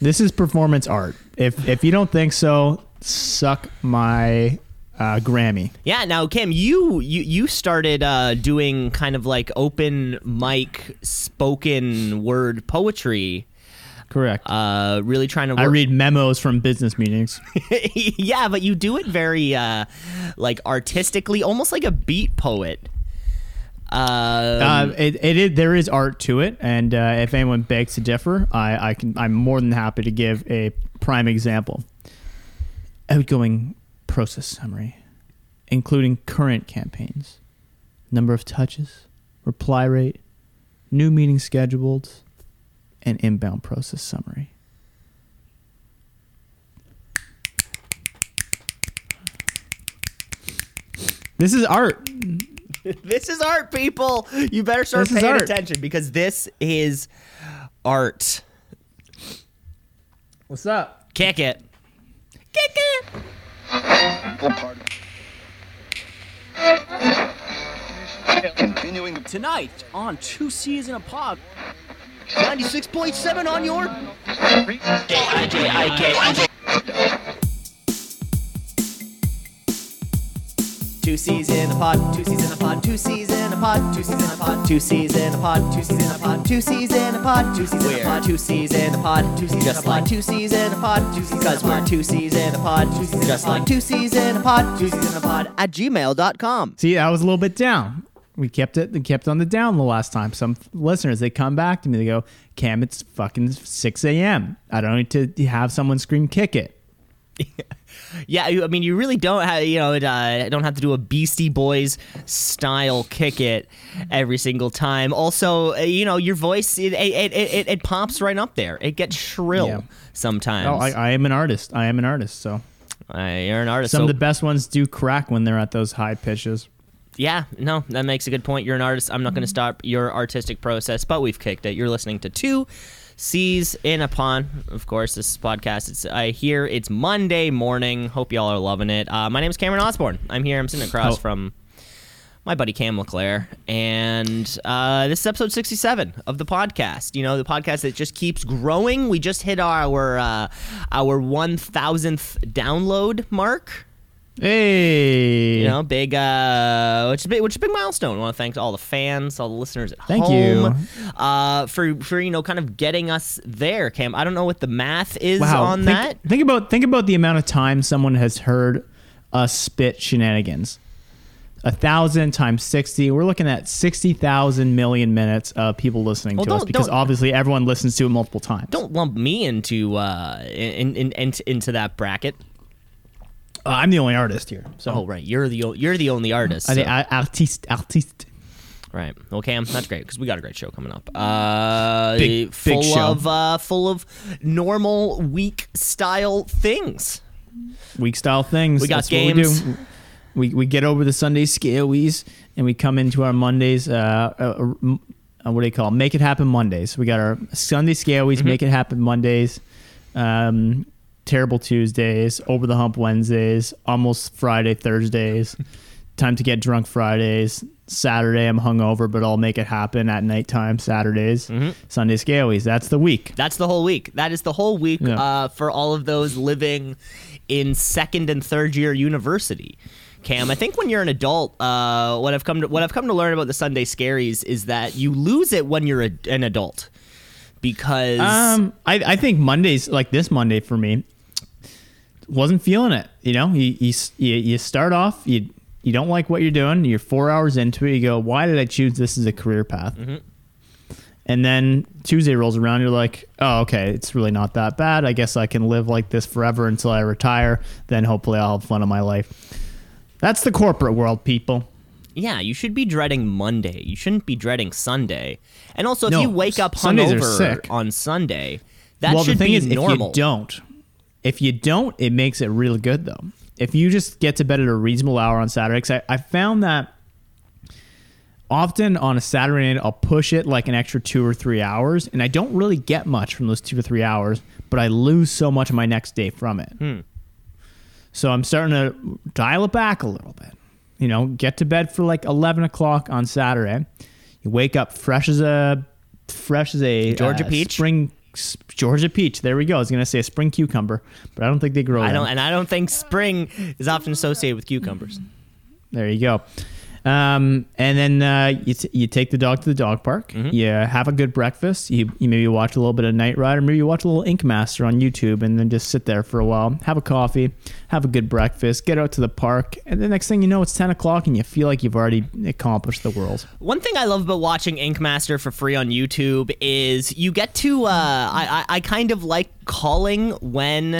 This is performance art. If if you don't think so, suck my uh, Grammy. Yeah. Now, Kim, you you you started uh, doing kind of like open mic spoken word poetry. Correct. Uh, really trying to. Work. I read memos from business meetings. yeah, but you do it very uh, like artistically, almost like a beat poet. Um, Uh, it, it is, there is art to it, and uh, if anyone begs to differ, I, I can. I'm more than happy to give a prime example. Outgoing process summary, including current campaigns, number of touches, reply rate, new meetings scheduled, and inbound process summary. This is art. this is art, people. You better start This paying attention because this is art. What's up? Kick it. Kick it. Continuing Tonight on Two C's in a Pod. 96.7 on your. Two C's in a pod, two C's in a pod, two C's in a pod, two C's in a pod, two C's in a pod, two C's in a pod, two C's in a pod, two C's in a pod, two C's in a pod, two C's just like two C's in a pod, two C's because we're two C's in a pod, just like two C's in a pod, two C's in a pod at gmail.com. See, I was a little bit down. We kept it. We kept on the down the last time. Some listeners they come back to me. They go, "Cam, it's fucking six a.m. I don't need to have someone scream kick it." Yeah, I mean, you really don't have, you know, it, uh, don't have to do a Beastie Boys style kick it every single time. Also, uh, you know, your voice it it, it, it, it pops right up there. It gets shrill Yeah. sometimes. Oh, I, I am an artist. I am an artist. So Uh, you're an artist. some so, of the best ones do crack when they're at those high pitches. Yeah, no, that makes a good point. You're an artist. I'm not going to stop your artistic process, but we've kicked it. You're listening to two C's in a pond. Of course, this podcast. It's I hear it's Monday morning. Hope y'all are loving it. Uh, my name is Cameron Osborne. I'm here. I'm sitting across Oh. from my buddy Cam LeClaire, and uh, this is episode 67 of the podcast. You know, the podcast that just keeps growing. We just hit our uh, our 1,000th download mark. Hey, You know, big, uh, which is big, which is a big milestone. I want to thank all the fans, all the listeners at Thank home, uh, for for you know, kind of getting us there. Cam, I don't know what the math is wow. on think, that. think about think about the amount of time someone has heard us spit shenanigans. A thousand times sixty. We're looking at sixty thousand million minutes of people listening Well, to us because obviously everyone listens to it multiple times. Don't lump me into uh in, in, in into that bracket. Uh, I'm the only artist here. So Oh, right, you're the o- you're the only artist. I so- think I- artiste, artiste. Right. Well, Cam, that's great because we got a great show coming up. Uh, Big- big full show. of uh, full of normal week style things. week style things. We got That's games. What we, do. we we get over the Sunday scaries and we come into our Mondays. Uh, uh, uh, what do you call? 'em? Make it happen Mondays. We got our Sunday scaries. Mm-hmm. Make it happen Mondays. Um, terrible Tuesdays. Over the hump Wednesdays. Almost Friday Thursdays. Time to get drunk Fridays. Saturday I'm hungover, but I'll make it happen at nighttime Saturdays. Mm-hmm. Sunday scaries. That's the week. That's the whole week. That is the whole week Yeah. uh, for all of those living in second and third year university. Cam, I think when you're an adult, uh, what I've come to what I've come to learn about the Sunday scaries is that you lose it when you're a, an adult because Um, I, I think Mondays like this Monday for me wasn't feeling it. You know, you you, you, start off you you don't like what you're doing. You're four hours into it. You go, why did I choose this as a career path? Mm-hmm. And then Tuesday rolls around. You're like, oh, okay, it's really not that bad. I guess I can live like this forever until I retire. Then hopefully I'll have fun in my life. That's the corporate world, people. yeah, you should be dreading Monday. You shouldn't be dreading Sunday. And also, if No, you wake up hungover on Sunday, that well, should the thing be is, normal. if you don't, if you don't, it makes it really good though. If you just get to bed at a reasonable hour on Saturday, 'cause I, I found that often on a Saturday night, I'll push it like an extra two or three hours, and I don't really get much from those two or three hours, but I lose so much of my next day from it. Hmm. So I'm starting to dial it back a little bit. You know, get to bed for like 11 o'clock on Saturday. You wake up fresh as a fresh as a Georgia uh, peach? spring Georgia peach. There we go. I was gonna say a spring cucumber, but I don't think they grow. I don't, and I don't think spring is often associated with cucumbers. There you go. Um, and then uh, you, t- you take the dog to the dog park. Mm-hmm. You have a good breakfast. You, you maybe watch a little bit of Knight Rider. Or maybe you watch a little Ink Master on YouTube and then just sit there for a while. Have a coffee. Have a good breakfast. Get out to the park. And the next thing you know, it's 10 o'clock and you feel like you've already accomplished the world. One thing I love about watching Ink Master for free on YouTube is you get to. Uh, I, I I kind of like calling when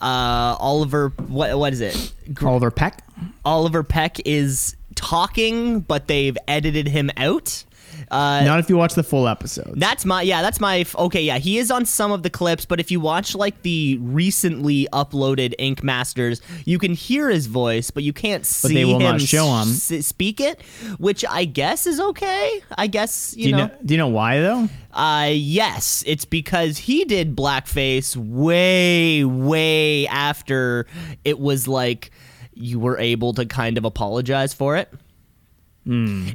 uh, Oliver. What what is it? Oliver Peck. Oliver Peck is talking, but they've edited him out. Uh, Not if you watch the full episode. That's my yeah. That's my okay. Yeah, he is on some of the clips, but if you watch like the recently uploaded Ink Masters, you can hear his voice, but you can't see they will him, not show him. s- speak it, which I guess is okay. I guess you, do you know. know, do you know why though? Uh, yes, it's because he did blackface way, way after it was like you were able to kind of apologize for it.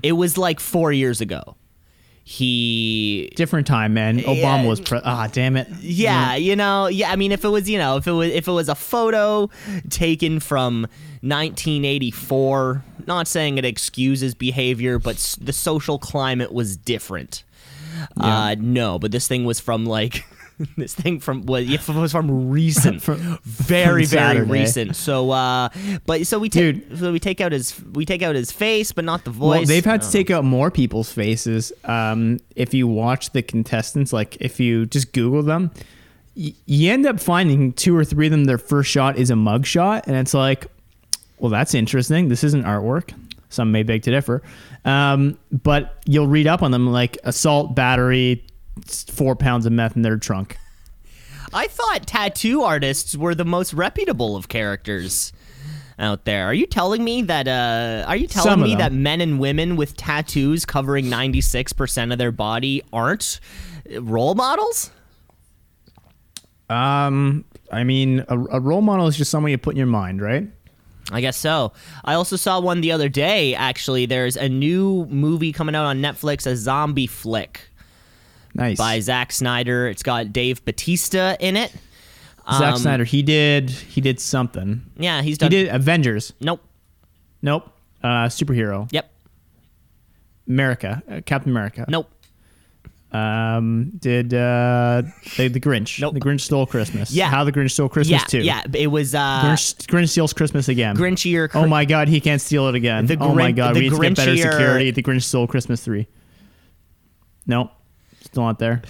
It was like four years ago. He Different time, man. Obama was pre- ah, damn it. yeah, you know, yeah. I mean, if it was, you know, if it was, if it was a photo taken from 1984, not saying it excuses behavior, but s- the social climate was different. Uh, no, but this thing was from like. This thing from was it was from recent, From- very from very recent. So, uh, but so we take Dude. so we take out his we take out his face, but not the voice. Well, they've had to take out more people's faces. Um, if you watch the contestants, like if you just Google them, y- you end up finding two or three of them. Their first shot is a mug shot, and it's like, well, that's interesting. This isn't artwork. Some may beg to differ, um, but you'll read up on them like assault, battery, four pounds of meth in their trunk. I thought tattoo artists were the most reputable of characters out there. Are you telling me that uh are you telling me them. that men and women with tattoos covering 96% of their body aren't role models? Um, I mean, a, a role model is just someone you put in your mind, right? I guess so. I also saw one the other day actually. There's a new movie coming out on Netflix, a zombie flick Nice. by Zack Snyder. It's got Dave Batista in it. Zack Um, Snyder. He did. He did something. Yeah, he's He done did Avengers. Nope. Nope. Uh, superhero. Yep. America. Uh, Captain America. Nope. Um, did uh, the, the Grinch. Nope. The Grinch stole Christmas. Yeah. How the Grinch stole Christmas Yeah, too. yeah. It was uh Grinch, Grinch steals Christmas again. Grinchier Oh my God, he can't steal it again. The oh my God, we need to get better security. The Grinch stole Christmas three. Nope. Still not there.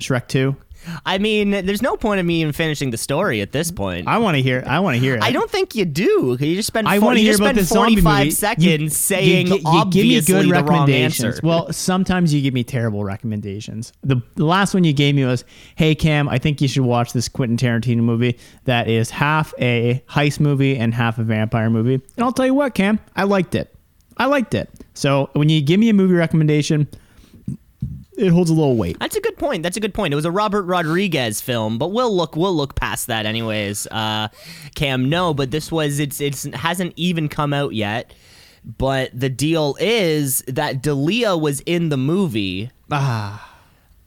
Shrek two. I mean, there's no point of me even finishing the story at this point. I want to hear. I want to hear it. I don't think you do. You just spend. I want to hear about this zombie 45 movie. seconds You- saying you, you, you give me good recommendations. Well, sometimes you give me terrible recommendations. The, the last one you gave me was, "Hey Cam, I think you should watch this Quentin Tarantino movie that is half a heist movie and half a vampire movie." And I'll tell you what, Cam, I liked it. I liked it. So when you give me a movie recommendation, it holds a little weight. That's a good point. That's a good point. It was a Robert Rodriguez film, but we'll look we'll look past that anyways. Uh, Cam, no, but this was it's it's hasn't even come out yet. But the deal is that D'Elia was in the movie. Ah.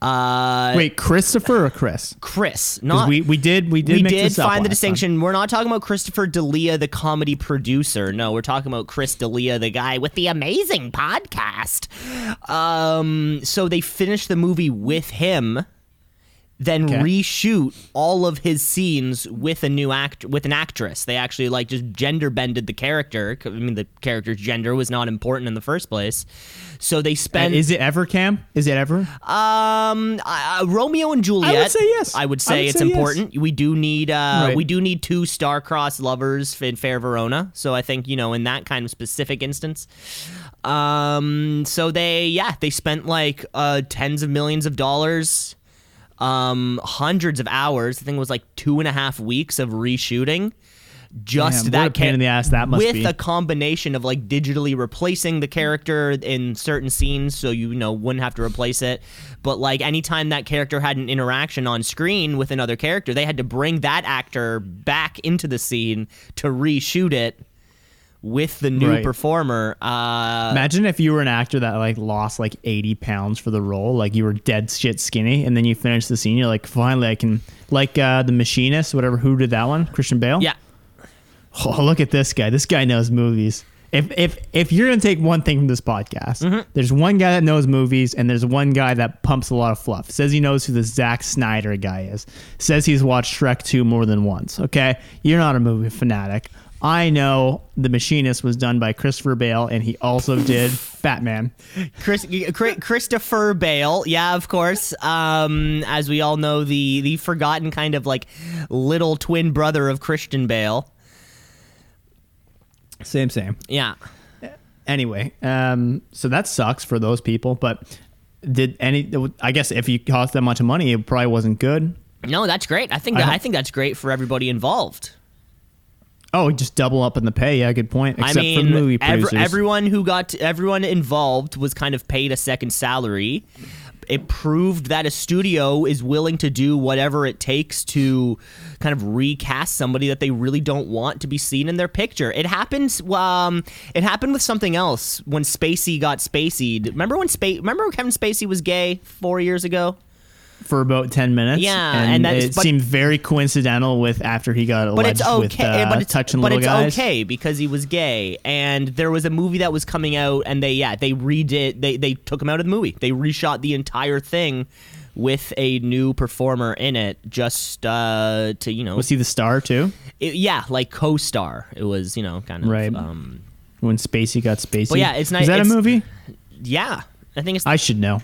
Uh, Wait, Christopher or Chris? Chris, not we we did we did we did find the last time. distinction. We're not talking about Christopher D'Elia, the comedy producer. No, we're talking about Chris D'Elia, the guy with the amazing podcast. Um, so they finished the movie with him, then Okay. reshoot all of his scenes with a new act with an actress. They actually like just gender bended the character. I mean, the character's gender was not important in the first place. So they Uh, spent is it ever Cam? Is it ever? um, uh, Romeo and Juliet. I would say yes. I would I say would it's say yes. important. We do need uh, Right. we do need two star-crossed lovers in Fair Verona. So I think you know in that kind of specific instance. Um, so they yeah they spent like uh tens of millions of dollars, um, hundreds of hours. I think it was like two and a half weeks of reshooting. Just Damn, that pain in the ass that must with be. a combination of like digitally replacing the character in certain scenes so you know wouldn't have to replace it but like anytime that character had an interaction on screen with another character they had to bring that actor back into the scene to reshoot it with the new Right. performer. Uh, Imagine if you were an actor that like lost like 80 pounds for the role, like you were dead shit skinny, and then you finish the scene, you're like, finally I can, like uh, the machinist, whatever, who did that one? Christian Bale? yeah, Oh, look at this guy. This guy knows movies. If if if you're gonna take one thing from this podcast, Mm-hmm. there's one guy that knows movies, and there's one guy that pumps a lot of fluff. Says he knows who the Zack Snyder guy is. Says he's watched Shrek 2 more than once. Okay, you're not a movie fanatic. I know The Machinist was done by Christopher Bale, and he also did Batman. Chris, Christopher Bale, yeah, of course. Um, as we all know, the the forgotten kind of like little twin brother of Christian Bale. Same, same. Yeah. Anyway, um, so that sucks for those people. But did any? I guess if you cost that much money, it probably wasn't good. No, that's great. I think that, hope- I think that's great for everybody involved. Oh, just double up in the pay. Yeah, good point. Except I mean, for movie ev- everyone who got everyone involved was kind of paid a second salary. It proved that a studio is willing to do whatever it takes to kind of recast somebody that they really don't want to be seen in their picture. It happens. Um, it happened with something else when Spacey got Spaceyed. Remember when Spa- Remember when Kevin Spacey was gay four years ago? For about ten minutes. Yeah, and, and that's- it but- seemed very coincidental with after he got but it's okay. with uh, but it's touching but little it's guys. okay because he was gay, and there was a movie that was coming out, and they yeah they redid they they took him out of the movie. They reshot the entire thing with a new performer in it, just uh, to you know, Was he the star too? it- yeah, like co-star. It was you know kind of Right. um, When Spacey got Spacey. But yeah, it's nice- Is that a movie? yeah. I think it's I should know.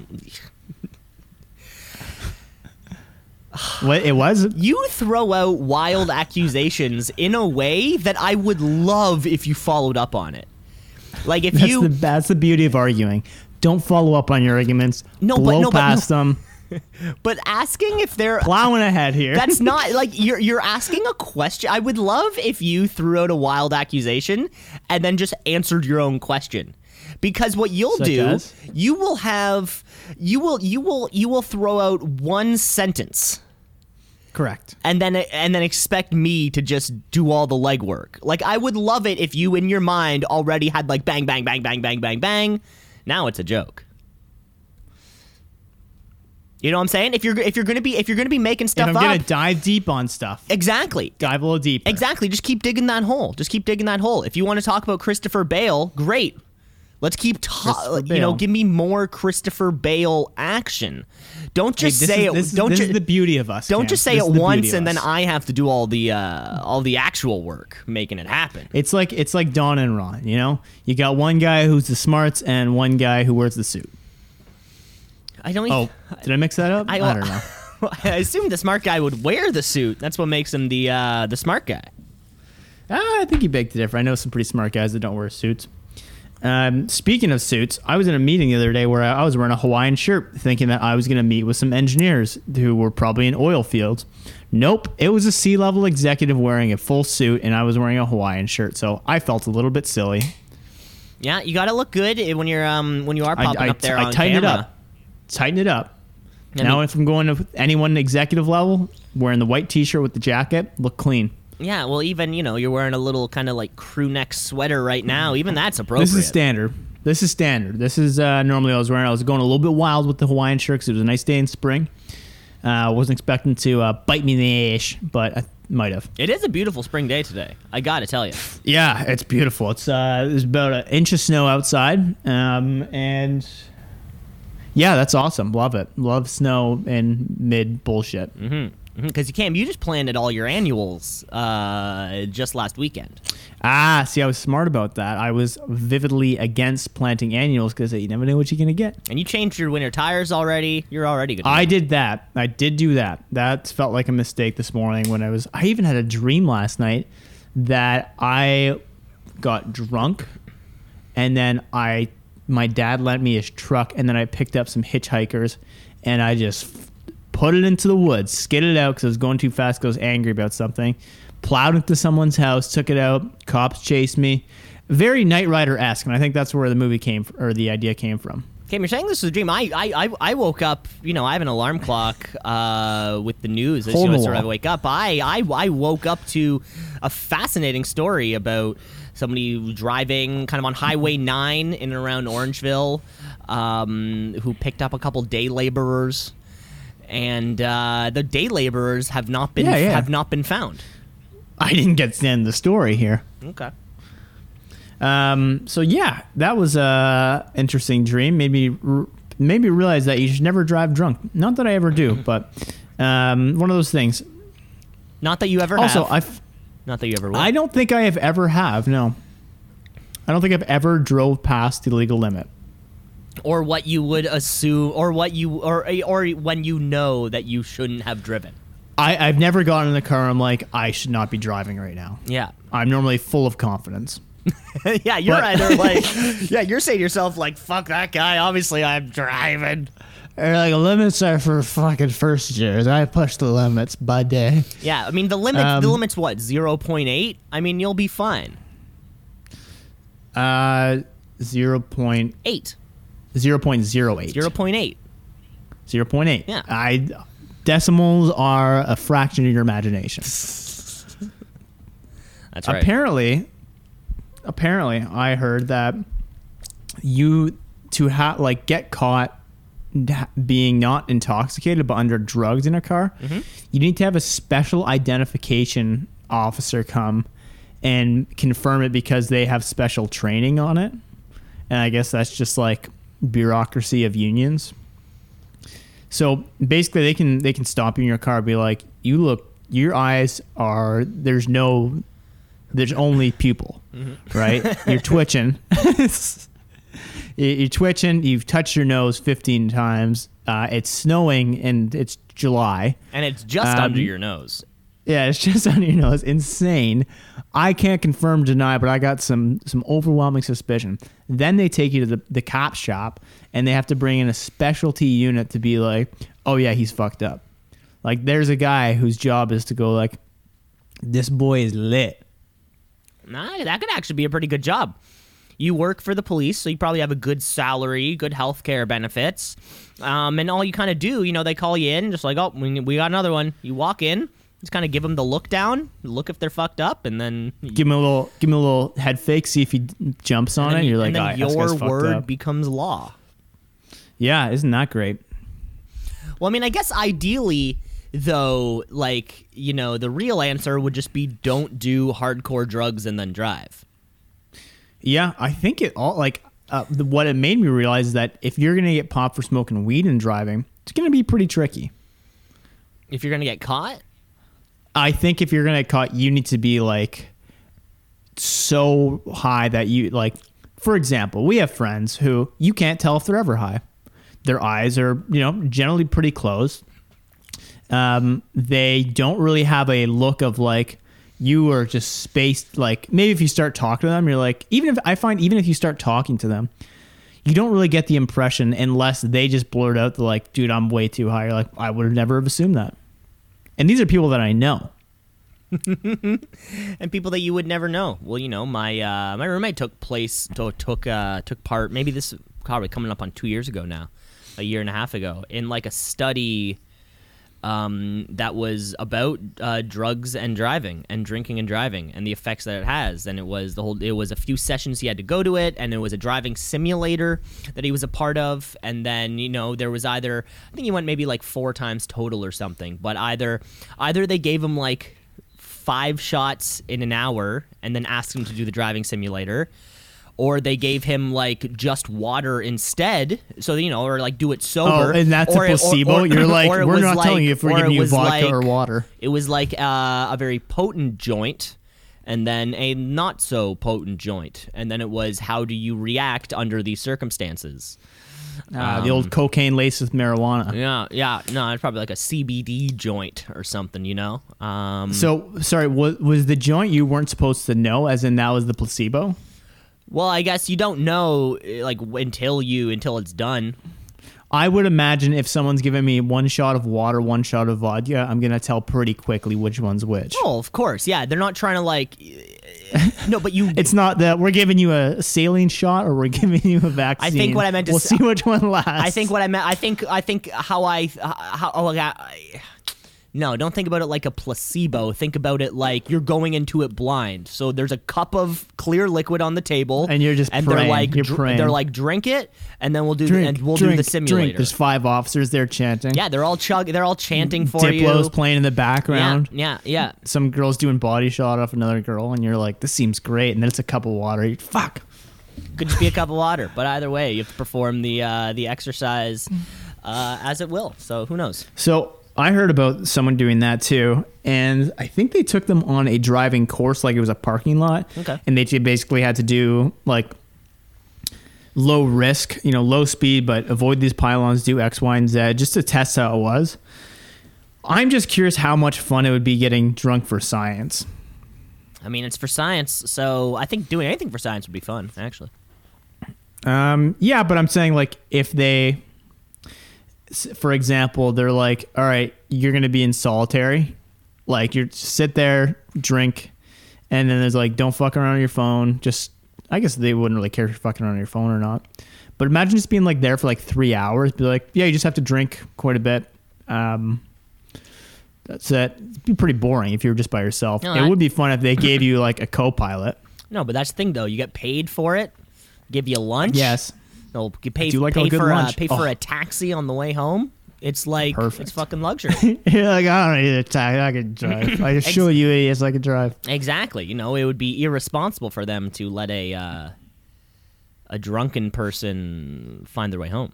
What it was? you throw out wild accusations in a way that I would love if you followed up on it. Like if That's you the that's the beauty of arguing. Don't follow up on your arguments. No, but- blow no, but no. past them. but asking if they're Plowing ahead here. That's not like you're you're asking a question. I would love if you threw out a wild accusation and then just answered your own question. Because what you'll Such do, as? you will have you will you will you will throw out one sentence correct. and then and then expect me to just do all the legwork. Like I would love it if you in your mind already had like bang bang bang bang bang bang bang. Now it's a joke. You know what I'm saying? If you're if you're gonna be if you're gonna be making stuff If I'm up, gonna dive deep on stuff, exactly. dive a little deep. Exactly. Just keep digging that hole. Just keep digging that hole. If you want to talk about Christopher Bale, great. Let's keep talking. You know, give me more Christopher Bale action. Don't just this say is, it. This, don't this ju- is the beauty of us. don't just say This it is once and then. I have to do all the uh, all the actual work making it happen. It's like it's like Don and Ron. You know, you got one guy who's the smarts and one guy who wears the suit. I don't. Oh, did I mix that up? I, don't know. I assume the smart guy would wear the suit. That's what makes him the uh, the smart guy. Ah, I think you beg to differ. I know some pretty smart guys that don't wear suits. Um, speaking of suits, I was in a meeting the other day where I I was wearing a Hawaiian shirt, thinking that I was going to meet with some engineers who were probably in oil fields. Nope, it was a C level executive wearing a full suit, and I was wearing a Hawaiian shirt, so I felt a little bit silly. Yeah, you got to look good when you're um when you are I, popping I, up there I on tightened camera. it up, tighten it up. I now, mean- if I'm going to anyone executive level, wearing the white T-shirt with the jacket, look clean. Yeah, well, even you know, you're wearing a little kind of like crew neck swasweater right now. Even that's appropriate. This is standard. This is standard. This is uh, normally I was wearing. I was going a little bit wild with the Hawaiian shirt because it was a nice day in spring. Uh, I wasn't expecting to uh, bite me in the ass, but I might have. It is a beautiful spring day today. I got to tell you. Yeah, it's beautiful. It's uh, there's about an inch of snow outside, um, and yeah, that's awesome. Love it. Love snow and mid bullshit. Because you came, you just planted all your annuals uh, just last weekend. Ah, see, I was smart about that. I was vividly against planting annuals because you never know what you're gonna get. And you changed your winter tires already. You're already good. I did that. I did do that. That felt like a mistake this morning when I was. I even had a dream last night that I got drunk, and then I, my dad lent me his truck, and then I picked up some hitchhikers, and I just put it into the woods, skidded it out because I was going too fast. Cause I was angry about something. Plowed into someone's house, took it out. Cops chased me. Very Knight Rider esque, and I think that's where the movie came, or the idea came from. Cam, you're saying this is a dream. I, I, I, I woke up. You know, I have an alarm clock uh, with the news as Hole you in know, sort of wake up. I, I, I woke up to a fascinating story about somebody driving kind of on Highway Nine in and around Orangeville, um, who picked up a couple day laborers, and uh, the day laborers have not been Yeah, yeah. have not been found. I didn't get to the end of the story here. Okay. Um, so yeah, that was a interesting dream. Made me r- made me realize that you should never drive drunk. Not that I ever do, but um, one of those things. Not that you ever Also, have. Not that you ever will. I don't think I have ever have. No, I don't think I've ever drove past the legal limit. Or what you would assume, or what you, or or when you know that you shouldn't have driven. I, I've never gotten in the car. I'm like, I should not be driving right now. Yeah, I'm normally full of confidence. yeah. You're But- either like, yeah, you're saying to yourself like, "Fuck that guy." Obviously, I'm driving. Or like limits are for fucking first years. I push the limits by day. Yeah, I mean the limit. Um, the limit's what zero point eight. I mean, you'll be fine. Uh, zero point Eight. Zero point zero eight. Zero point eight. Zero point eight. Yeah. I decimals are a fraction of your imagination. That's right. Apparently, apparently, I heard that you to have like get caught being not intoxicated but under drugs in a car, Mm-hmm. you need to have a special identification officer come and confirm it because they have special training on it. And I guess that's just like bureaucracy of unions. So basically, they can they can stop you in your car, and be like, "You look, your eyes are there's no, there's only pupil, right? You're twitching, You- you're twitching. You've touched your nose 15 times. Uh, it's snowing and it's July. and it's just Um, under your nose. Yeah, it's just on your nose. Insane. I can't confirm deny, but I got some some overwhelming suspicion. Then they take you to the, the cop shop and they have to bring in a specialty unit to be like, oh yeah, he's fucked up. Like there's a guy whose job is to go like, this boy is lit. Nah, that could actually be a pretty good job. You work for the police, so you probably have a good salary, good health care benefits. Um, and all you kind of do, you know, they call you in, just like, oh, we, we got another one. You walk in, just kind of give them the look down, look if they're fucked up, and then, Give him a little, give him a little head fake, see if he jumps on and it. then, You're like, and then "Ah, your word up." becomes law. yeah, isn't that great? Well, I mean, I guess ideally, though, like, you know, the real answer would just be don't do hardcore drugs and then drive. Yeah, I think it all like uh, the, what it made me realize is that if you're gonna get popped for smoking weed and driving, it's gonna be pretty tricky. If you're going to get caught, I think if you're gonna caught, you need to be like so high that you like. For example, we have friends who you can't tell if they're ever high. Their eyes are, you know, generally pretty closed. Um, they don't really have a look of like you are just spaced. Like maybe if you start talking to them, you're like, even if I find even if you start talking to them, you don't really get the impression unless they just blurt out the like, dude, I'm way too high. You're like, I would have never have assumed that. And these are people that I know. and people that you would never know. Well, you know, my uh, my roommate took place to, took uh, took part. Maybe this probably coming up on two years ago now, a year and a half ago, in like a study um, that was about uh, drugs and driving and drinking and driving and the effects that it has. And it was the whole. It was a few sessions he had to go to it, and it was a driving simulator that he was a part of. And then you know there was either I think he went maybe like four times total or something, but either either they gave him like five shots in an hour and then asked him to do the driving simulator or they gave him like just water instead so you know or like do it sober Oh, and that's or a it- or- placebo. or- You're like, we're not like- telling you if we're giving you vodka like- or water. it was like uh, a very potent joint and then a not so potent joint and then it was how do you react under these circumstances Uh, the old cocaine laced with marijuana. yeah yeah no it's probably like a cbd joint or something you know um, So sorry, was was the joint you weren't supposed to know, as in that was the placebo? Well, I guess you don't know eh, like until you until it's done. I would imagine if someone's giving me one shot of water, one shot of vodka, I'm gonna tell pretty quickly which one's which. Oh, of course, yeah. They're not trying to like. no, but you. It's not that we're giving you a saline shot or we're giving you a vaccine. I think what I meant to We'll say- see which one lasts. I think what I meant. I think. I think how I. How. Oh, I, no, don't think about it like a placebo. Think about it like you're going into it blind. So there's a cup of clear liquid on the table, And you're just and they're like You're dr- praying. they're like drink it, and then we'll do drink, the, and we'll drink, do the simulator. Drink. There's five officers there chanting. yeah, they're all chug. They're all chanting for you. Diplo's playing in the background. Yeah, yeah, yeah. Some girl's doing body shot off another girl, and you're like, "This seems great." And then it's a cup of water. You- Fuck. Could just be a cup of water, but either way, you have to perform the uh, the exercise uh, as it will. So who knows? So I heard about someone doing that too, and I think they took them on a driving course, like it was a parking lot. Okay. And they basically had to do like low risk, you know, low speed, but avoid these pylons, do X, Y, and Z, just to test how it was. I'm just curious how much fun it would be getting drunk for science. I mean, it's for science, so I think doing anything for science would be fun. Actually, Um, yeah, but I'm saying like if they, for example, they're like, all right, you're gonna be in solitary, like you sit there, drink, and then there's like, don't fuck around on your phone. Just, I guess they wouldn't really care if you're fucking around on your phone or not. But imagine just being like there for like three hours. Be like, yeah, you just have to drink quite a bit. Um, that's it. It'd be pretty boring if you were just by yourself. No, it I- would be fun if they gave you like a co-pilot. no, but that's the thing though. You get paid for it. Give you lunch. Yes. No, you pay, like pay for. A, pay for a taxi on the way home. It's like Perfect. it's fucking luxury. You're like, I don't need a taxi. I can drive. I show you idiots I can drive. exactly. You know, it would be irresponsible for them to let a uh, a drunken person find their way home.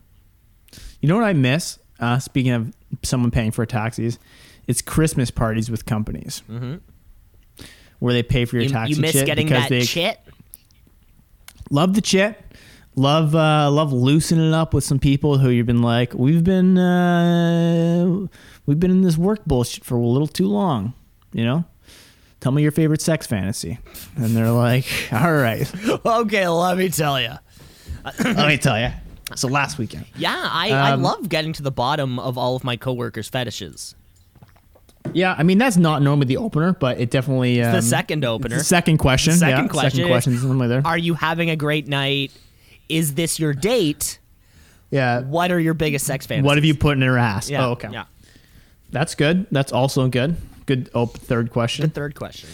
You know what I miss? Uh, speaking of someone paying for taxis, it's Christmas parties with companies where they pay for your You, taxi. you miss getting that they chit. Love the chit. Love uh, love loosening it up with some people who you've been like we've been uh, we've been in this work bullshit for a little too long. You know, tell me your favorite sex fantasy, and they're like, all right, okay, let me tell you. let me tell you. So last weekend. Yeah, I, I Um, love getting to the bottom of all of my coworkers' fetishes. Yeah, I mean that's not normally the opener, but it definitely um, the second opener. The second question. Second yeah, question. Second question is normally there. Are you having a great night? Is this your date? Yeah. What are your biggest sex fantasies? What have you put in her ass? Yeah. Oh, okay. Yeah. That's good. That's also good. Good. Oh, third question. The third question.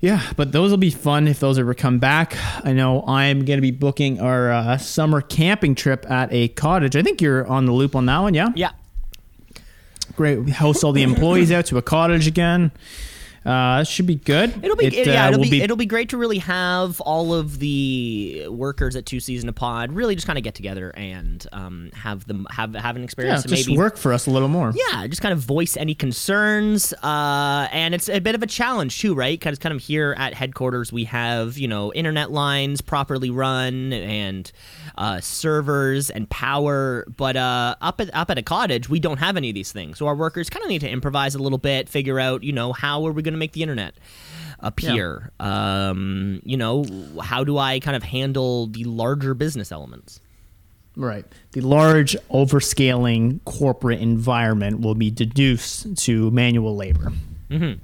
Yeah, but those will be fun if those ever come back. I know I'm going to be booking our uh, summer camping trip at a cottage. I think you're on the loop on that one. Yeah. Yeah. Great. Host all the employees out to a cottage again. Uh, it should be good. It'll be It, yeah, uh, it'll will be, it'll be great to really have all of the workers at Two C's in a Pod really just kind of get together and um, have them have have an yeah, experience. to just maybe work for us a little more. yeah, just kind of voice any concerns. Uh, and it's a bit of a challenge too, right? Because kind of here at headquarters, we have you know internet lines properly run and uh, servers and power. But uh, up at up at a cottage, we don't have any of these things. So our workers kind of need to improvise a little bit, figure out you know how are we going to make the internet appear. Um, you know, how do I kind of handle the larger business elements? Right. The large overscaling corporate environment will be deduced to manual labor. Mm-hmm.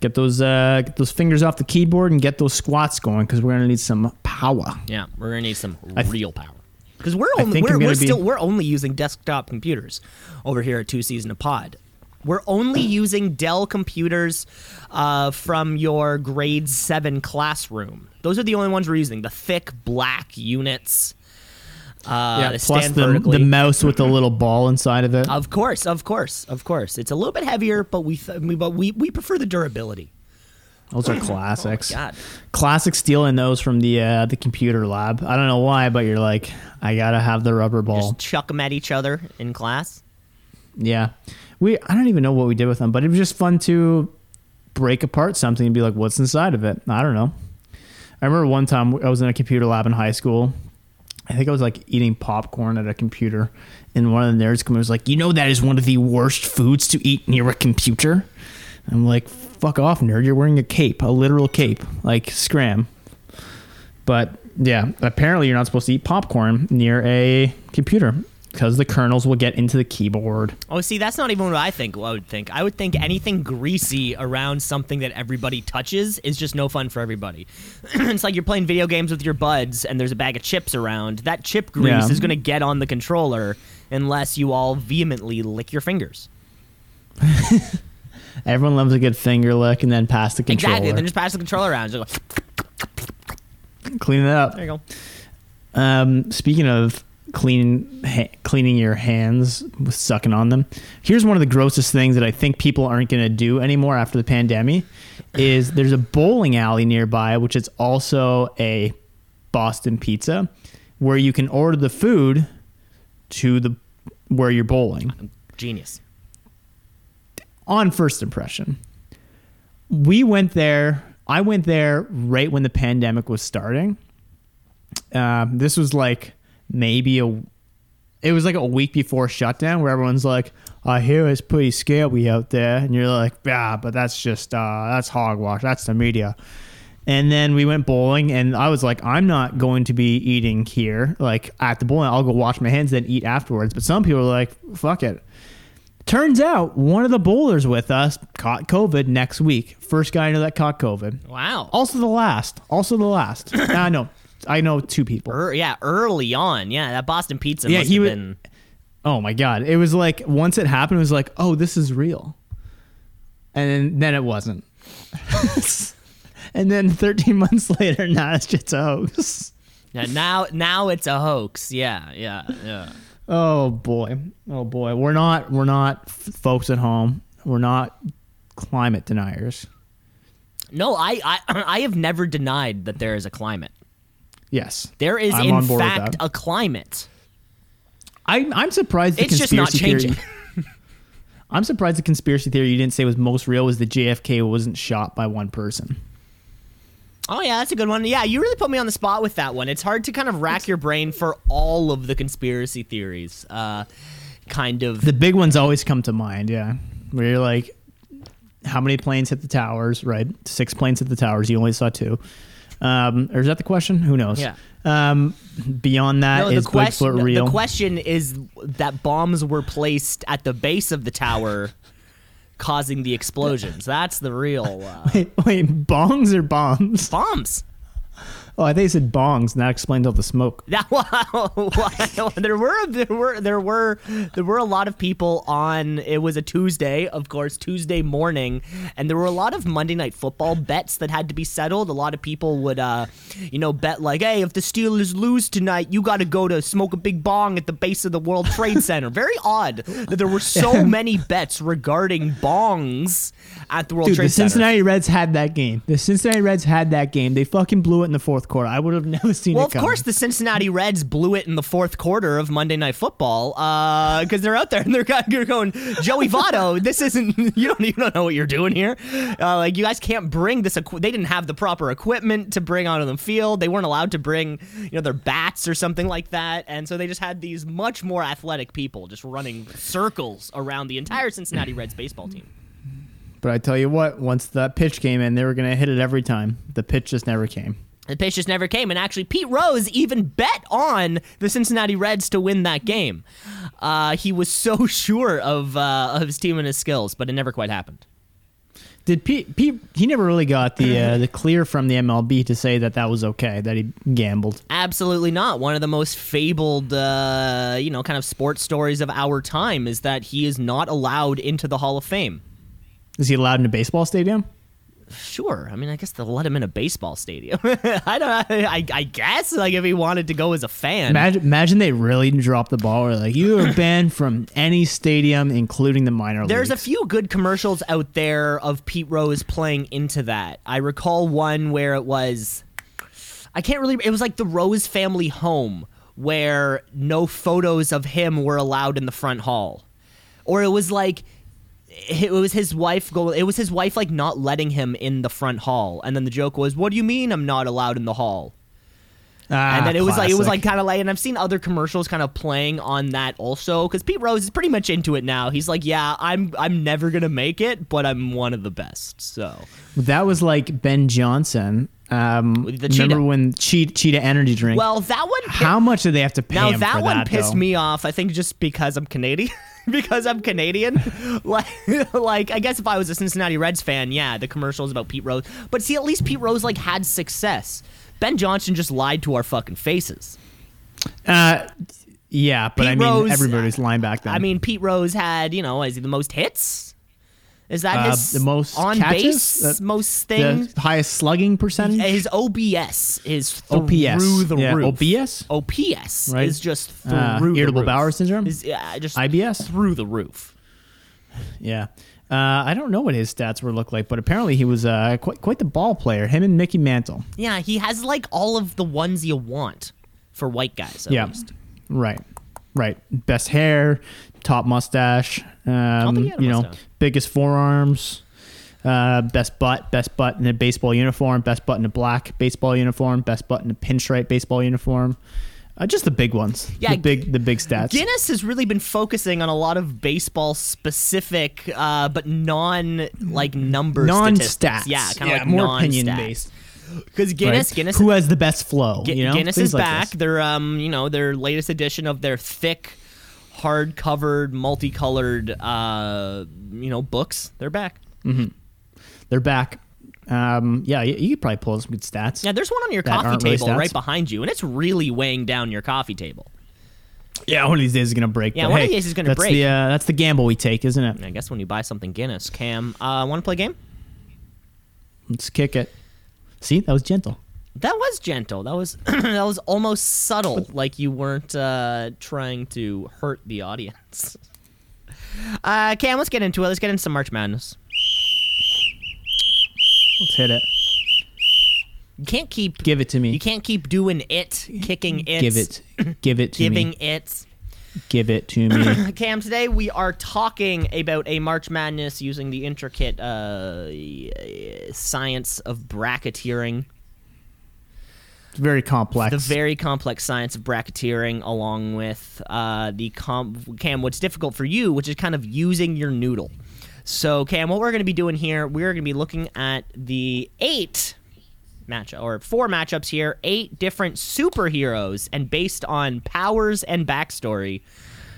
Get those uh, get those fingers off the keyboard and get those squats going because we're gonna need some power. Yeah, we're gonna need some th- real power because we're only we're, we're be- still we're only using desktop computers over here at Two C's in a Pod. We're only using Dell computers uh, from your grade seven classroom. Those are the only ones we're using. The thick black units. Uh, yeah. Plus the, the mouse with the little ball inside of it. Of course, of course, of course. It's a little bit heavier, but we th- we- but we we prefer the durability. Those are classics. Oh God. Classic stealing those from the uh, the computer lab. I don't know why, but you're like, I gotta have the rubber ball. Just chuck them at each other in class. Yeah. We I don't even know what we did with them, but it was just fun to break apart something and be like, what's inside of it? I don't know. I remember one time I was in a computer lab in high school. I think I was like eating popcorn at a computer, and one of the nerds was like, "You know that is one of the worst foods to eat near a computer." I'm like, "Fuck off, nerd! You're wearing a cape, a literal cape, like scram." But yeah, apparently you're not supposed to eat popcorn near a computer. Because the kernels will get into the keyboard. Oh, see, that's not even what I think. I would think. I would think anything greasy around something that everybody touches is just no fun for everybody. it's like you're playing video games with your buds, and there's a bag of chips around. That chip grease Yeah. is going to get on the controller unless you all vehemently lick your fingers. Everyone loves a good finger lick and then pass the controller. Exactly. Then just pass the controller around. Just go, Clean it up. there you go. Um, speaking of cleaning ha- cleaning your hands with sucking on them, here's one of the grossest things that I think people aren't going to do anymore after the pandemic. Is there's a bowling alley nearby, which is also a Boston Pizza, where you can order the food to the where you're bowling. Genius. on first impression, we went there. I went there right when the pandemic was starting. Um, this was like maybe a. It was like a week before shutdown, where everyone's like, "I hear it's pretty scary out there," and you're like, "Yeah, but that's just uh, that's hogwash. That's the media." And then we went bowling, and I was like, I'm not going to be eating here, like at the bowling. I'll go wash my hands, then eat afterwards. But some people are like, fuck it. Turns out one of the bowlers with us caught COVID next week. First guy I know that caught COVID. Wow. Also the last. Also the last. I know. I know two people. Er, yeah, early on. Yeah, that Boston pizza Yeah, he have been. Oh my god! It was like once it happened, it was like, oh, this is real, and then, then it wasn't. and then 13 months later, now it's just a hoax. Yeah, now, now it's a hoax. Yeah, yeah, yeah. Oh boy, oh boy, we're not we're not f- folks at home. We're not climate deniers. No, I, I, I have never denied that there is a climate. Yes, There is, I'm in fact, a climate. I'm I'm surprised the It's just not conspiracy changing. theory. I'm surprised the conspiracy theory you didn't say was most real was that JFK wasn't shot by one person. Oh yeah, that's a good one. Yeah, you really put me on the spot with that one. It's hard to kind of rack your brain for all of the conspiracy theories. Uh, kind of. The big ones always come to mind, yeah. Where you're like, how many planes hit the towers? Right, six planes hit the towers. You only saw two. Um, or is that the question? Who knows? Yeah. Um, beyond that, no, is the question. Bigfoot real? The question is that bombs were placed at the base of the tower, causing the explosions. That's the real uh, wait, wait, bongs or bombs? bombs. Oh, I think you said bongs, and that explains all the smoke. That wow, there were there were there were there were a lot of people on. It was a Tuesday, of course, Tuesday morning, and there were a lot of Monday night football bets that had to be settled. A lot of people would, uh, you know, bet like, "Hey, if the Steelers lose tonight, you got to go to smoke a big bong at the base of the World Trade Center." Very odd that there were so many bets regarding bongs at the World Dude, Trade the Center. The Cincinnati Reds had that game. The Cincinnati Reds had that game. They fucking blew it in the fourth quarter. I would have never seen Well, it Well, of course, the Cincinnati Reds blew it in the fourth quarter of Monday Night Football because they're out there and they're, they're going, Joey Votto, this isn't you don't you don't know what you're doing here. Uh, like you guys can't bring this. Equi- they didn't have the proper equipment to bring onto the field. They weren't allowed to bring you know their bats or something like that, and so they just had these much more athletic people just running circles around the entire Cincinnati Reds baseball team. But I tell you what, once that pitch came in, they were going to hit it every time. The pitch just never came. The pitch just never came, and actually, Pete Rose even bet on the Cincinnati Reds to win that game. Uh, he was so sure of uh, of his team and his skills, but it never quite happened. Did Pete? Pete he never really got the uh, the clear from the MLB to say that that was okay that he gambled. Absolutely not. One of the most fabled, uh, you know, kind of sports stories of our time is that he is not allowed into the Hall of Fame. Is he allowed in a baseball stadium? Sure. I mean, I guess they'll let him in a baseball stadium. I don't. I, I guess like if he wanted to go as a fan. Imagine, imagine they really dropped the ball. Or like you are banned from any stadium, including the minor leagues. There's a few good commercials out there of Pete Rose playing into that. I recall one where it was I can't really it was like the Rose family home where no photos of him were allowed in the front hall. Or it was like it was his wife go it was his wife like not letting him in the front hall and then the joke was what do you mean I'm not allowed in the hall? Ah, and then it was like it was like kind of like, and I've seen other commercials kind of playing on that also because Pete Rose is pretty much into it now. He's like, yeah, I'm I'm never gonna make it, but I'm one of the best. So That was like Ben Johnson. Um, the remember Cheetah. when Cheetah, Cheetah Energy Drink? well, that one. pi- how much did they have to pay now that one pissed though? me off. I think just because I'm Canadian. because I'm Canadian, like, like I guess if I was a Cincinnati Reds fan, yeah, the commercials about Pete Rose. But see, at least Pete Rose like had success. Ben Johnson just lied to our fucking faces. Uh, yeah, but Pete I mean, Rose- everybody's line back then. I mean, Pete Rose had, you know, is he the most hits? Is that Uh, his the most on catches? base, Uh, most things? the highest slugging percentage. His OBS is OPS. through the Yeah, roof. OBS. OPS Right. is just through Uh, the irritable roof. bowel syndrome? Is, yeah, just IBS? through the roof. Yeah. Uh, I don't know what his stats were look like, but apparently he was uh, quite quite the ball player. Him and Mickey Mantle. Yeah, he has like all of the ones you want for white guys. At yeah. least. Right. Right. Best hair, top mustache. Um, think he had a you know, mustache. biggest forearms. Uh, best butt, best butt in a baseball uniform, best butt in a black baseball uniform, best butt in a pinstripe baseball uniform. Uh, just the big ones. Yeah, the big, the big stats. Guinness has really been focusing on a lot of baseball specific, uh, but non like number Non-stats. Yeah, kind of Yeah, like more opinion based. Because Guinness, right? Guinness, Who has the best flow? Gu- you know? Guinness Things is like back. this. Their um, you know, their latest edition of their thick, hard covered, multicolored, uh, you know, books. They're back. Mm-hmm. They're back. Um, yeah, you, you could probably pull some good stats. Yeah, there's one on your coffee aren't really table right behind you, and it's really weighing down your coffee table. Yeah, one of these days is gonna break. Yeah, one of these days is gonna that's break. The, uh, that's the gamble we take, isn't it? I guess when you buy something Guinness, Cam, uh, want to play a game? Let's kick it. See, that was gentle. That was gentle. That was that was almost subtle, like you weren't uh, trying to hurt the audience. Uh, Cam, let's get into it. Let's get into some March Madness. Let's hit it. You can't keep Give it to me. You can't keep doing it, kicking it, Give it. Give it to me. giving me. it. Give it to me. Cam, today we are talking about a March Madness using the intricate uh, science of bracketeering, very complex. the very complex science of bracketeering, along with uh, the com- Cam. What's difficult for you, which is kind of using your noodle. So, Cam, what we're going to be doing here, we're going to be looking at the eight match or four matchups here, eight different superheroes, and based on powers and backstory,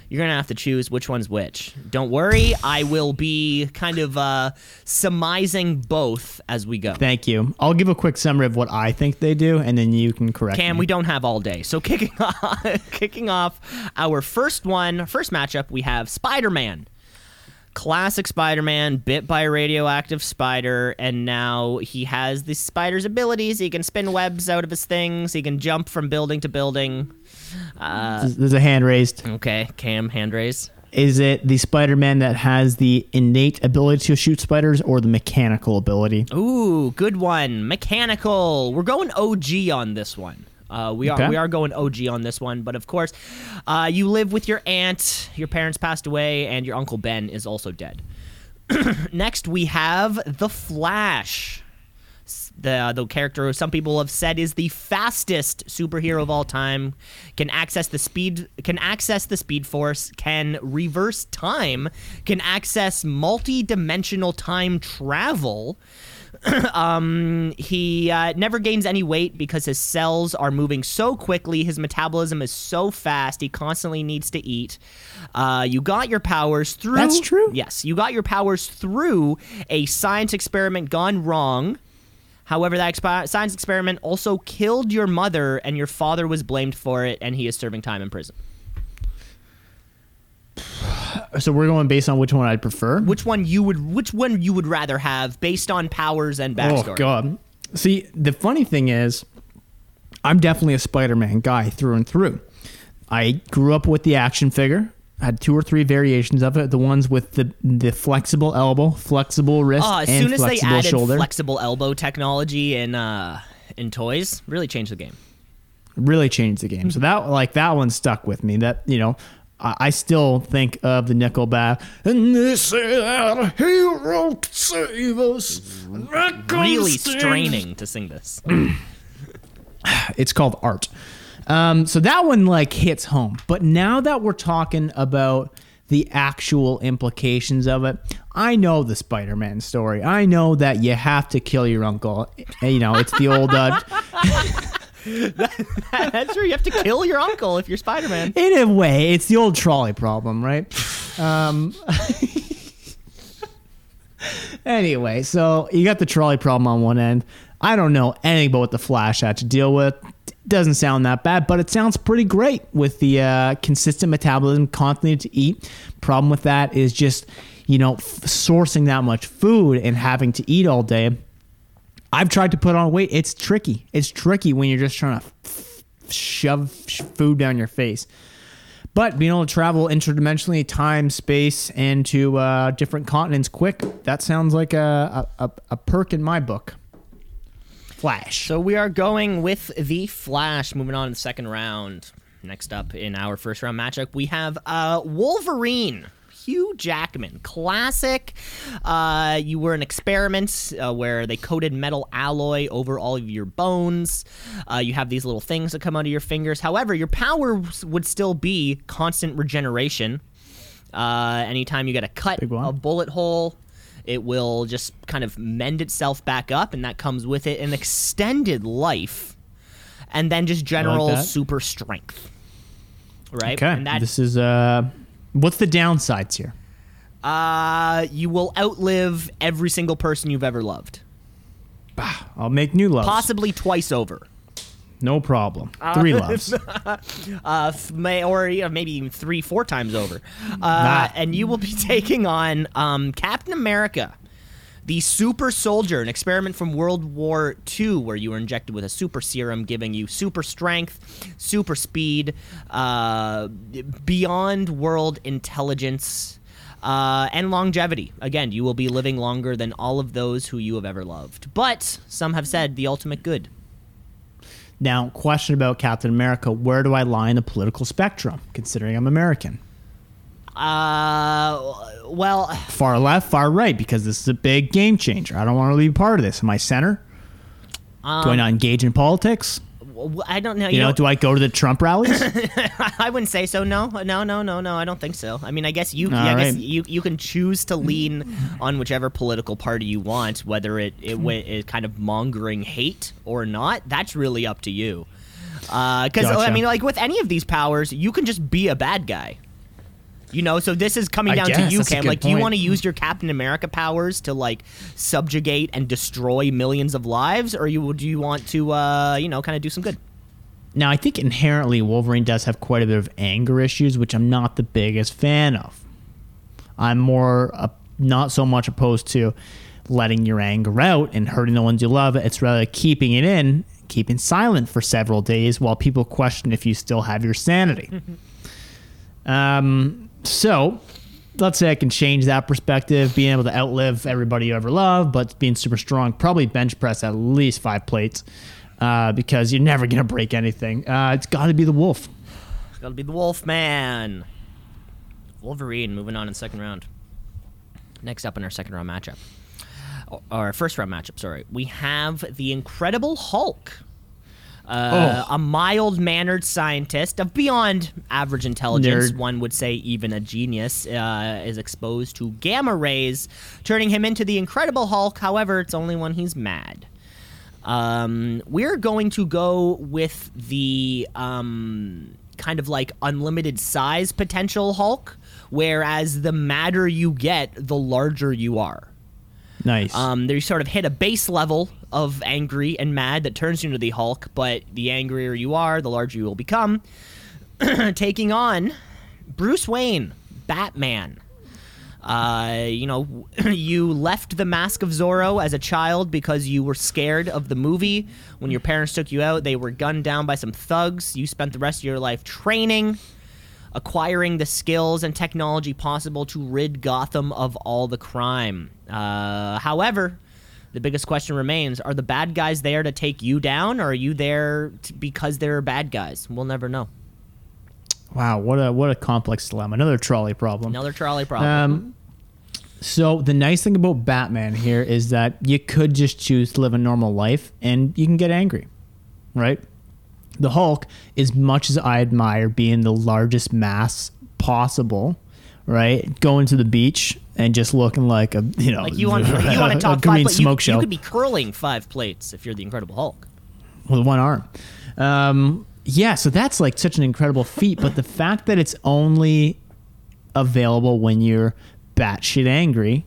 you're gonna have to choose which one's which. Don't worry, I will be kind of uh, surmising both as we go. Thank you. I'll give a quick summary of what I think they do, and then you can correct Cam, me. we don't have all day. So kicking off, kicking off our first one, first matchup, we have Spider-Man. Classic Spider-Man, bit by a radioactive spider, and now he has the spider's abilities. He can spin webs out of his things. He can jump from building to building. There's- There's a hand raised. Okay, Cam, hand raise. Is it the Spider-Man that has the innate ability to shoot spiders, or the mechanical ability? Ooh, good one. Mechanical. We're going OG on this one. Uh, we are Okay. we are going OG on this one, but of course, uh, you live with your aunt. Your parents passed away, and your uncle Ben is also dead. Next, we have the Flash. The the character some people have said is the fastest superhero of all time. Can access the speed can access the speed force. Can reverse time. Can access multi-dimensional time travel. um, He uh, never gains any weight because his cells are moving so quickly. His metabolism is so fast. He constantly needs to eat. Uh, you got your powers through. That's true? Yes, you got your powers through a science experiment gone wrong. However, that expi- science experiment also killed your mother, and your father was blamed for it, and he is serving time in prison. So we're going based on which one I'd prefer. Which one you would? Which one you would rather have, based on powers and backstory? Oh god. See, the funny thing is, I'm definitely a Spider-Man guy through and through. I grew up with the action figure. Had two or three variations of it. The ones with the the flexible elbow, flexible wrist, Oh, as and soon as they added shoulder. flexible elbow technology in uh, in toys, really changed the game. really changed the game. So that like that one stuck with me. That you know, I, I still think of the Nickelback. And they say that hero save us. and that comes Really straining to sing this. it's called art. Um, so that one like hits home. But now that we're talking about the actual implications of it, I know the Spider-Man story. I know that you have to kill your uncle. You know, it's the old. Uh, That's true. You have to kill your uncle if you're Spider Man. in a way, it's the old trolley problem, right? Um, anyway, so you got the trolley problem on one end. I don't know anything about what the Flash had to deal with. Doesn't sound that bad, but it sounds pretty great with the uh, consistent metabolism, constantly to eat. Problem with that is just, you know, f- sourcing that much food and having to eat all day. I've tried to put on weight. It's tricky. It's tricky when you're just trying to f- shove sh- food down your face. But being able to travel interdimensionally, time, space, and to uh, different continents quick, that sounds like a, a- a perk in my book. Flash. So we are going with the Flash. Moving on to the second round. Next up in our first round matchup, we have uh, Wolverine. Hugh Jackman, classic. Uh, you were an experiment uh, where they coated metal alloy over all of your bones. Uh, you have these little things that come out of your fingers. However, your power would still be constant regeneration. Uh, anytime you get a cut, a bullet hole, it will just kind of mend itself back up, and that comes with it an extended life, and then just general that. super strength. Right? Okay. And that this is uh, what's the downsides here? uh, you will outlive every single person you've ever loved, I'll make new loves. possibly twice over. No problem. Three loves. uh, may, or you know, maybe even three, four times over. Uh, Nah. And you will be taking on um, Captain America, the super soldier, an experiment from World War II, where you were injected with a super serum, giving you super strength, super speed, uh, beyond world intelligence. Uh, and longevity. Again, you will be living longer than all of those who you have ever loved. But some have said the ultimate good. Now, question about Captain America: Where do I lie in the political spectrum, considering I'm American? Uh, well, Far left, far right, because this is a big game changer. I don't want to be part of this. Am I center? do I not engage in politics? I don't know. You, know, do I go to the Trump rallies? I wouldn't say so. No, no, no, no, no. I don't think so. I mean, I guess you, All I guess you, you can choose to lean on whichever political party you want, whether it it kind of mongering hate or not. That's really up to you. Uh, because oh, I Gotcha. mean, like with any of these powers, you can just be a bad guy. You know, so this is coming I down to you, Cam. Like, do you want to use your Captain America powers to like subjugate and destroy millions of lives, or you do you want to, uh, you know, kind of do some good? now, I think inherently Wolverine does have quite a bit of anger issues, which I'm not the biggest fan of. I'm more uh, not so much opposed to letting your anger out and hurting the ones you love. It's rather keeping it in, keeping silent for several days while people question if you still have your sanity. um, so let's say I can change that perspective, being able to outlive everybody you ever loved, but being super strong, probably bench press at least five plates uh, because you're never going to break anything. Uh, it's got to be the wolf. It's gotta be the Wolf Man. Wolverine moving on in second round. Next up in our second round matchup. Our first round matchup, sorry. We have the Incredible Hulk. Uh, Oh. A mild mannered scientist of beyond average intelligence, Nerd. one would say even a genius, uh, is exposed to gamma rays, turning him into the Incredible Hulk. However, it's only when he's mad. Um, we're going to go with the um, kind of like unlimited size potential Hulk, whereas the madder you get, the larger you are. Nice. Um, they sort of hit a base level of angry and mad that turns you into the Hulk, but the angrier you are, the larger you will become. Taking on Bruce Wayne, Batman. Uh, you know, you left the Mask of Zorro as a child because you were scared of the movie. When your parents took you out, they were gunned down by some thugs. You spent the rest of your life training, acquiring the skills and technology possible to rid Gotham of all the crime. Uh, however, the biggest question remains are the bad guys there to take you down, or are you there t- because they're bad guys? We'll never know. wow, what a what a complex dilemma. Another trolley problem. Another trolley problem. Um, so the nice thing about Batman here is that you could just choose to live a normal life and you can get angry, right? the Hulk, as much as I admire being the largest mass possible, right? Going to the beach and just looking like a you know Like you want, you want to a talk green smoke you, show you could be curling five plates if you're the Incredible Hulk. with one arm. Um, yeah, so that's like such an incredible feat. But the fact that it's only available when you're batshit angry,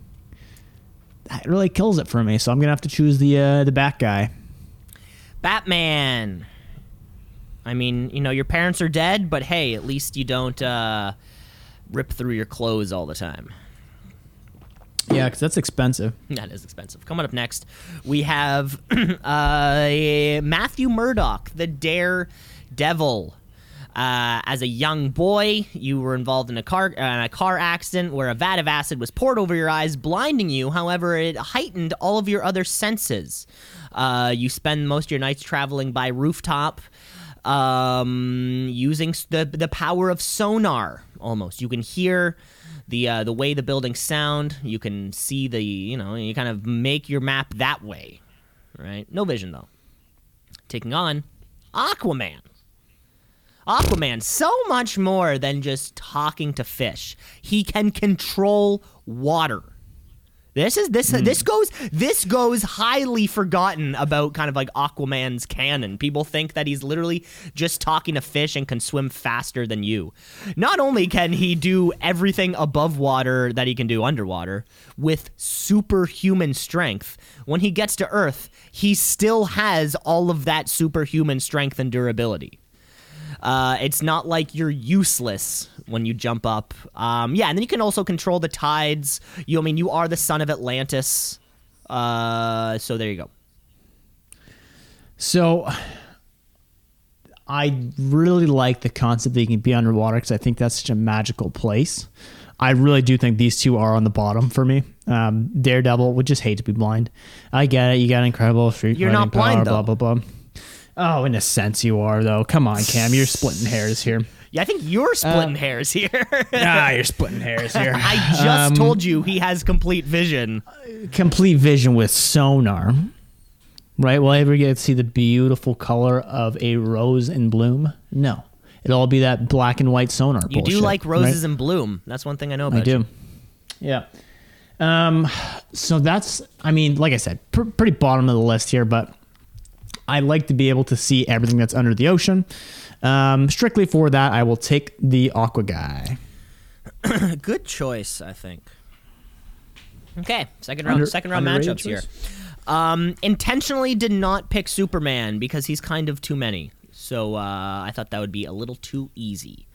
that really kills it for me. So I'm gonna have to choose the uh, the bat guy. Batman. I mean, you know, your parents are dead, but hey, at least you don't uh, rip through your clothes all the time. Yeah, because that's expensive. That is expensive. Coming up next, we have uh, Matthew Murdock, the Daredevil. Uh, as a young boy, you were involved in a car uh, a car accident where a vat of acid was poured over your eyes, blinding you. However, it heightened all of your other senses. Uh, you spend most of your nights traveling by rooftop, um, using the the power of sonar. Almost, you can hear the uh, the way the buildings sound. You can see the you know you kind of make your map that way, right? No vision though. Taking on Aquaman. Aquaman, so much more than just talking to fish. He can control water. This is this hmm. this goes this goes highly forgotten about kind of like Aquaman's canon. People think that he's literally just talking to fish and can swim faster than you. Not only can he do everything above water that he can do underwater with superhuman strength, when he gets to Earth, he still has all of that superhuman strength and durability. Uh, it's not like you're useless when you jump up. Um, yeah, and then you can also control the tides. You, I mean, you are the son of Atlantis. Uh, so there you go. So I really like the concept that you can be underwater because I think that's such a magical place. I really do think these two are on the bottom for me. Um, Daredevil would just hate to be blind. I get it. You got incredible street You're not blind, power, though. blah blah blah. Oh, in a sense, you are though. Come on, Cam, you're splitting hairs here. Yeah, I think you're splitting hairs here. ah, you're splitting hairs here. I just told you he has complete vision. complete vision with sonar. Right? Will I ever get to see the beautiful color of a rose in bloom? No. It'll all be that black and white sonar. You do like roses right? in bloom. That's one thing I know about I do. you. Yeah. Um. So that's. I mean, like I said, pr- pretty bottom of the list here, but I like to be able to see everything that's under the ocean. Um, strictly for that, I will take the Aqua guy. Good choice, I think. Okay, second round, Under- second round matchups here. Um, intentionally did not pick Superman because he's kind of too many. So uh, I thought that would be a little too easy.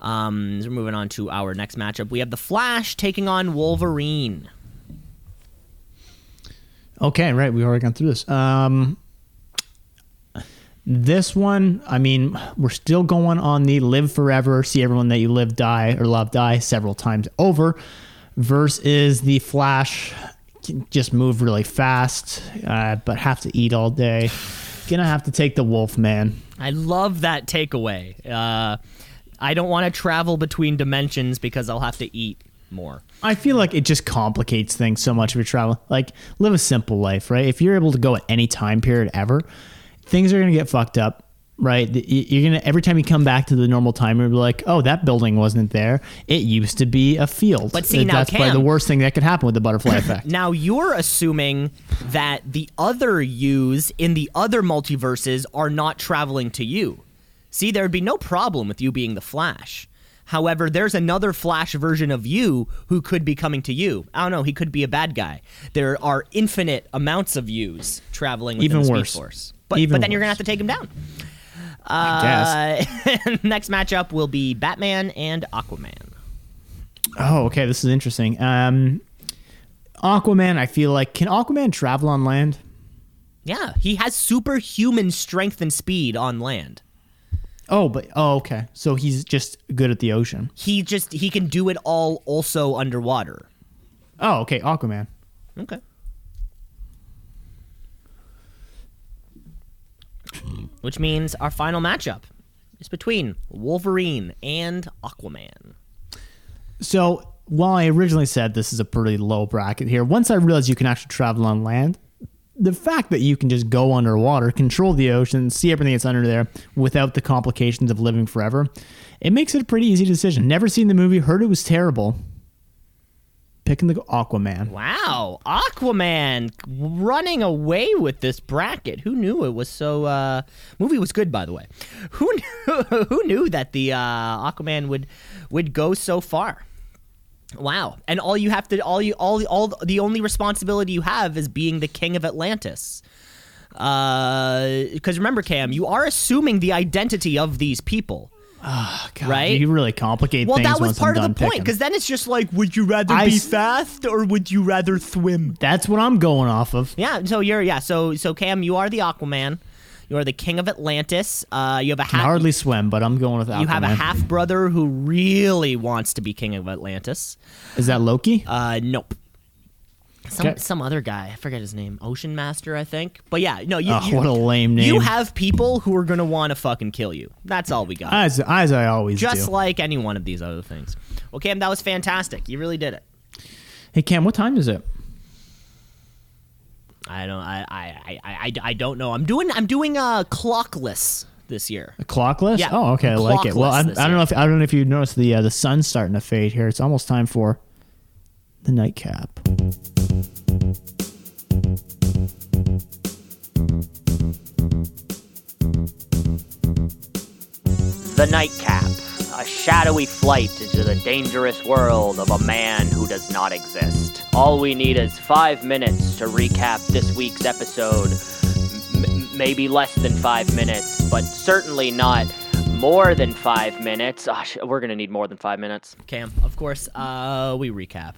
Um, so we're moving on to our next matchup. We have the Flash taking on Wolverine. Okay, right. We already gone through this. Um, this one, I mean, we're still going on the live forever, see everyone that you live, die, or love, die several times over, versus the Flash, can just move really fast, uh, but have to eat all day. Gonna have to take the Wolf Man. I love that takeaway. Uh, I don't want to travel between dimensions because I'll have to eat more. I feel like it just complicates things so much if you're traveling. Like, live a simple life, right? If you're able to go at any time period ever, things are going to get fucked up, right? You're going to, every time you come back to the normal time, you're like, oh, that building wasn't there. It used to be a field. But see, now, That's probably the worst thing that could happen with the butterfly effect. Now you're assuming that the other yous in the other multiverses are not traveling to you. See, there'd be no problem with you being the Flash. However, there's another Flash version of you who could be coming to you. I don't know, he could be a bad guy. There are infinite amounts of yous traveling within Even worse. But, Even but then you're going to have to take him down. Uh, next matchup will be Batman and Aquaman. Oh, okay. This is interesting. Um, Aquaman, I feel like, can Aquaman travel on land? Yeah, he has superhuman strength and speed on land. Oh, but, oh, okay. So he's just good at the ocean. he just he can do it all also underwater. Oh, okay. Aquaman. Okay. Which means our final matchup is between Wolverine and Aquaman. So while I originally said this is a pretty low bracket here, once I realized you can actually travel on land, the fact that you can just go underwater, control the ocean, see everything that's under there without the complications of living forever, it makes it a pretty easy decision. Never seen the movie, heard it was terrible. Picking the Aquaman. Wow, Aquaman running away with this bracket. Who knew it was so? Uh, movie was good, by the way. Who knew? who knew that the uh, Aquaman would would go so far? Wow, and all you have to, all you, all, all, the only responsibility you have is being the king of Atlantis. Because remember, Cam, you are assuming the identity of these people. God, Right? You really complicate things. Well, that was part of the point. Because then it's just like, would you rather I be s- fast or would you rather swim? That's what I'm going off of. Yeah, so you're yeah, so so Cam, you are the Aquaman. You are the king of Atlantis. Uh, you have a Can hardly swim, but I'm going with Aquaman. you have a half brother who really wants to be king of Atlantis. Is that Loki? Uh, nope. Some Okay. some other guy, I forget his name, Ocean Master, I think. But yeah, no, you. Oh, you what a lame name! You have people who are gonna want to fucking kill you. That's all we got. as as I always Just do. like any one of these other things. Well, Cam, that was fantastic. You really did it. hey Cam, what time is it? I don't. I. I. I. I, I don't know. I'm doing. I'm doing uh clockless this year. Clockless? Yeah, Oh, okay, I like it. Well, I, I don't know if I don't know if you noticed the uh, the sun's starting to fade here. It's almost time for the nightcap. The Nightcap, a shadowy flight into the dangerous world of a man who does not exist. All we need is five minutes to recap this week's episode. M- maybe less than five minutes, but certainly not more than five minutes. Ah, sh- we're gonna need more than five minutes. Cam, of course, uh, we recap.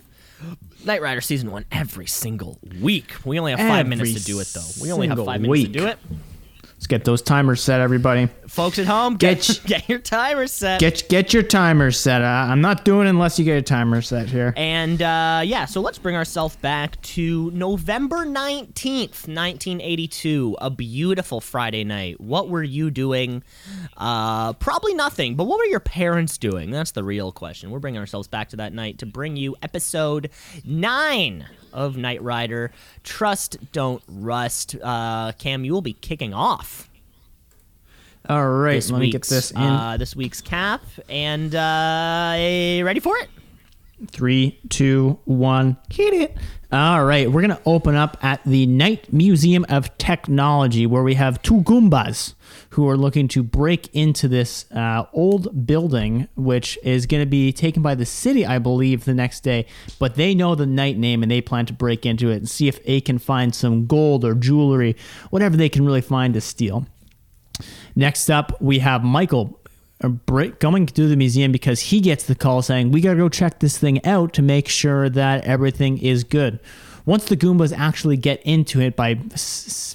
Knight Rider season one every single week. We only have five minutes to do it, though. We only have five minutes to do it. Let's get those timers set, everybody. Folks at home, get Get- get your timer set. Get get your timers set. Uh, I'm not doing it unless you get a timer set here. and uh, yeah, so let's bring ourselves back to November 19th, 1982. A beautiful Friday night. What were you doing? Uh, probably nothing, but what were your parents doing? That's the real question. We're bringing ourselves back to that night to bring you episode 9 of Knight Rider. Trust, don't rust. Uh, Cam, you will be kicking off All right, this let me get this in. Uh, this week's cap. And uh, ready for it? Three, two, one, hit it. All right, we're gonna open up at the Knight Museum of Technology, where we have two Goombas who are looking to break into this uh, old building, which is gonna be taken by the city, I believe, the next day. But they know the Knight name, and they plan to break into it and see if they can find some gold or jewelry, whatever they can really find to steal. Next up, we have Michael uh, going to the museum because he gets the call saying, We got to go check this thing out to make sure that everything is good. Once the Goombas actually get into it by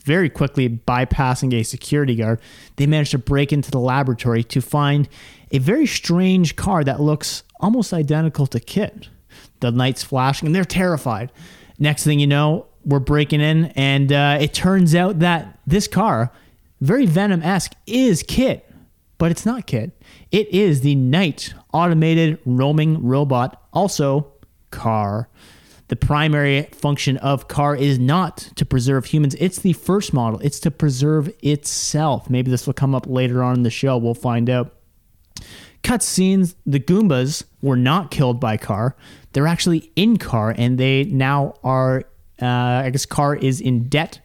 very quickly bypassing a security guard, they manage to break into the laboratory to find a very strange car that looks almost identical to KITT. The lights flashing, and they're terrified. Next thing you know, we're breaking in, and uh, it turns out that this car, very Venom esque, is KITT, but it's not KITT. It is the Knight automated roaming robot, also car. The primary function of car is not to preserve humans. It's the first model. It's to preserve itself. Maybe this will come up later on in the show. We'll find out cutscenes, the Goombas were not killed by KARR. They're actually in KARR, and they now are. Uh, I guess KARR is in debt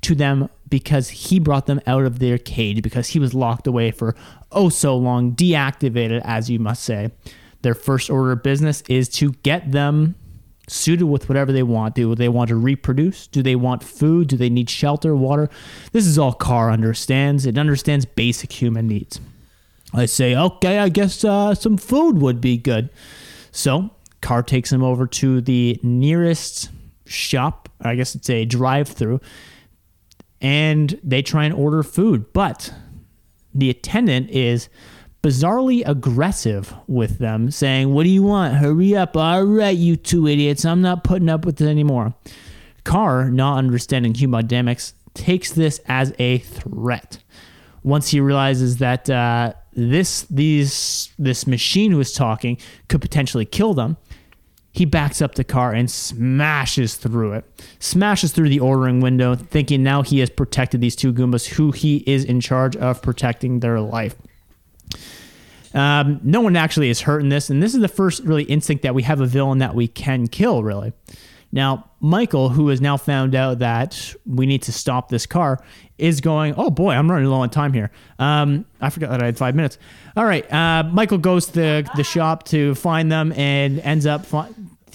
to them because he brought them out of their cage because he was locked away for oh so long, deactivated, as you must say. Their first order of business is to get them suited with whatever they want. Do they want to reproduce? Do they want food? Do they need shelter, water? This is all KARR understands. It understands basic human needs. I say, okay, I guess uh, some food would be good. So, KARR takes him over to the nearest shop. I guess it's a drive through. And they try and order food. But the attendant is bizarrely aggressive with them, saying, What do you want? Hurry up. All right, you two idiots. I'm not putting up with it anymore. KARR, not understanding human dynamics, takes this as a threat. Once he realizes that uh, this these this machine who is talking could potentially kill them, he backs up the car and smashes through it, smashes through the ordering window, thinking now he has protected these two Goombas who he is in charge of protecting their life. Um, no one actually is hurt in this, and this is the first really instinct that we have a villain that we can kill, really. Now, Michael, who has now found out that we need to stop this car, is going, Oh boy, I'm running low on time here. Um, I forgot that I had five minutes. All right. Uh, Michael goes to the, the shop to find them and ends up, fi-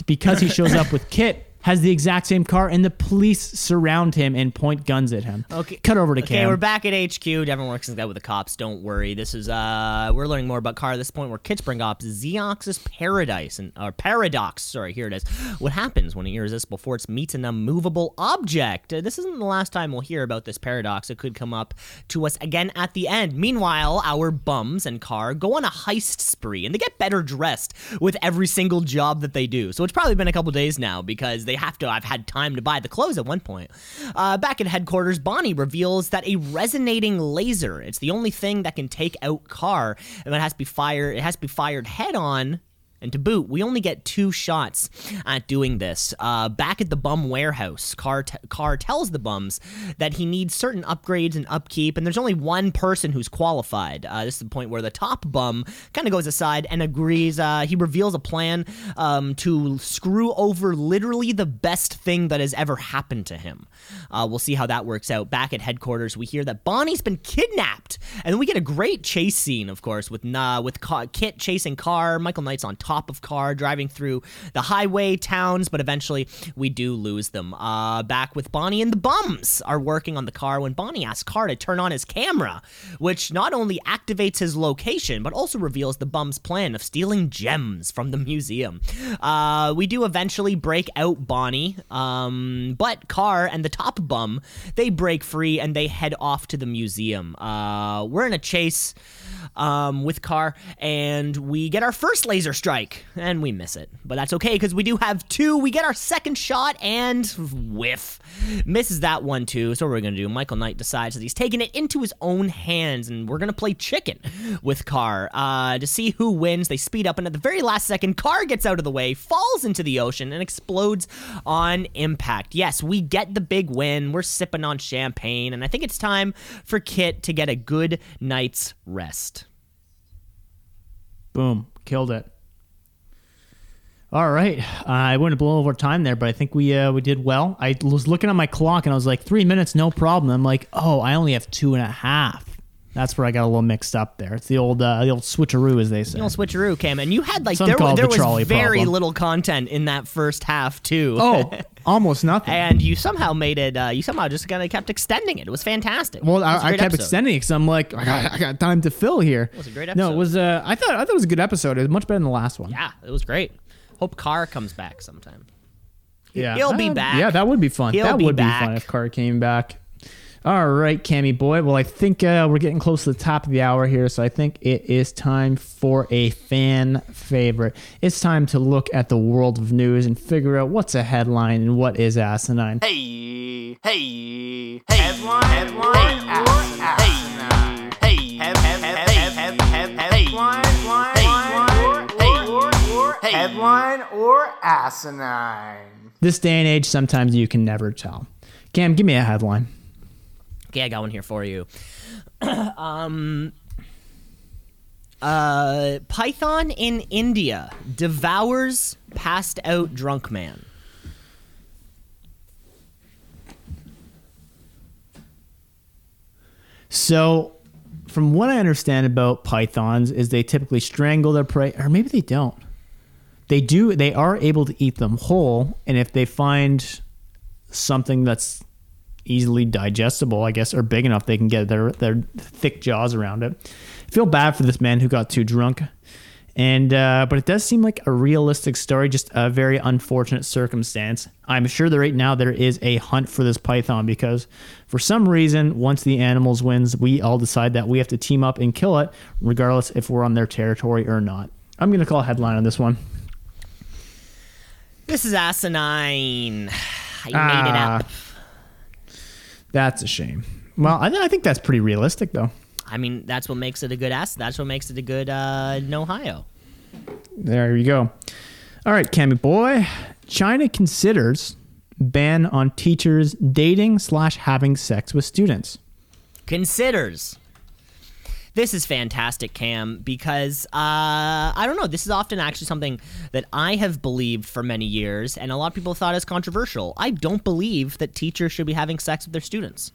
because he shows up with KITT, has the exact same car, and the police surround him and point guns at him. Okay. Cut over to Okay, Cam. Okay, we're back at HQ. Devon works in with the cops. Don't worry. This is uh, we're learning more about KARR at this point. Where kids bring up Zeno's paradise and or paradox. Sorry, here it is. What happens when an irresistible force meets an immovable object? Uh, this isn't the last time we'll hear about this paradox. It could come up to us again at the end. Meanwhile, our bums and KARR go on a heist spree, and they get better dressed with every single job that they do. So it's probably been a couple days now because they have to. I've had time to buy the clothes at one point. Uh, back at headquarters, Bonnie reveals that a resonating laser. It's the only thing that can take out KARR, and it has to be fired. It has to be fired head on. And to boot, we only get two shots at doing this. Uh, back at the bum warehouse, KARR, t- KARR tells the bums that he needs certain upgrades and upkeep, and there's only one person who's qualified. Uh, this is the point where the top bum kind of goes aside and agrees. Uh, he reveals a plan um, to screw over literally the best thing that has ever happened to him. Uh, we'll see how that works out. Back at headquarters, we hear that Bonnie's been kidnapped, and then we get a great chase scene, of course, with with KITT chasing KARR. Michael Knight's on top of car driving through the highway towns, but eventually we do lose them. Uh, back with Bonnie and the bums are working on the car when Bonnie asks KARR to turn on his camera, which not only activates his location, but also reveals the bums' plan of stealing gems from the museum. Uh, we do eventually break out Bonnie, um, but KARR and the top bum they break free and they head off to the museum. Uh, we're in a chase um, with KARR, and we get our first laser strike, and we miss it. But that's okay because we do have two. We get our second shot and whiff. Misses that one too. So what we're gonna do? Michael Knight decides that he's taking it into his own hands, and we're gonna play chicken with KARR uh, to see who wins. They speed up, and at the very last second, KARR gets out of the way, falls into the ocean, and explodes on impact. Yes, we get the big win. We're sipping on champagne, and I think it's time for KITT to get a good night's rest. Boom, killed it. All right, uh, I went a little over time there, but I think we uh, we did well. I was looking at my clock and I was like, three minutes, no problem. I'm like, oh, I only have two and a half. That's where I got a little mixed up there. It's the old uh, the old switcheroo, as they say. The old switcheroo, Cam, and you had like Some there, there the was very problem. little content in that first half too. Oh, almost nothing. and you somehow made it. Uh, you somehow just kind of kept extending it. It was fantastic. Well, was I, I kept episode. extending it because I'm like, I got, I got time to fill here. It was a great episode. No, it was. Uh, I thought I thought it was a good episode. It was much better than the last one. Yeah, it was great. Hope KARR comes back sometime. Yeah, He'll be Uh, back. Yeah, that would be fun. He'll that be would back. be fun if KARR came back. All right, Cammy boy. Well, I think uh, we're getting close to the top of the hour here, so I think it is time for a fan favorite. It's time to look at the world of news and figure out what's a headline and what is asinine. Hey, hey, hey. Headline, headline, headline, or, headline or asinine. This day and age, sometimes you can never tell. Cam, give me a headline. Okay, I got one here for you. um, uh, Python in India devours passed out drunk man. So, from what I understand about pythons, is they typically strangle their prey, or maybe they don't. They do. They are able to eat them whole, and if they find something that's easily digestible, I guess, or big enough, they can get their their thick jaws around it. I feel bad for this man who got too drunk, and uh, but it does seem like a realistic story, just a very unfortunate circumstance. I'm sure that right now there is a hunt for this python because for some reason, once the animals wins, we all decide that we have to team up and kill it, regardless if we're on their territory or not. I'm gonna call a headline on this one. This is asinine. I made it Ah. up. That's a shame. Well, I, I think that's pretty realistic, though. I mean, that's what makes it a good ass. That's what makes it a good uh, Ohio. There you go. All right, Cammy boy. China considers ban on teachers dating slash having sex with students. considers. This is fantastic, Cam, because uh, I don't know. This is often actually something that I have believed for many years, and a lot of people thought is controversial. I don't believe that teachers should be having sex with their students.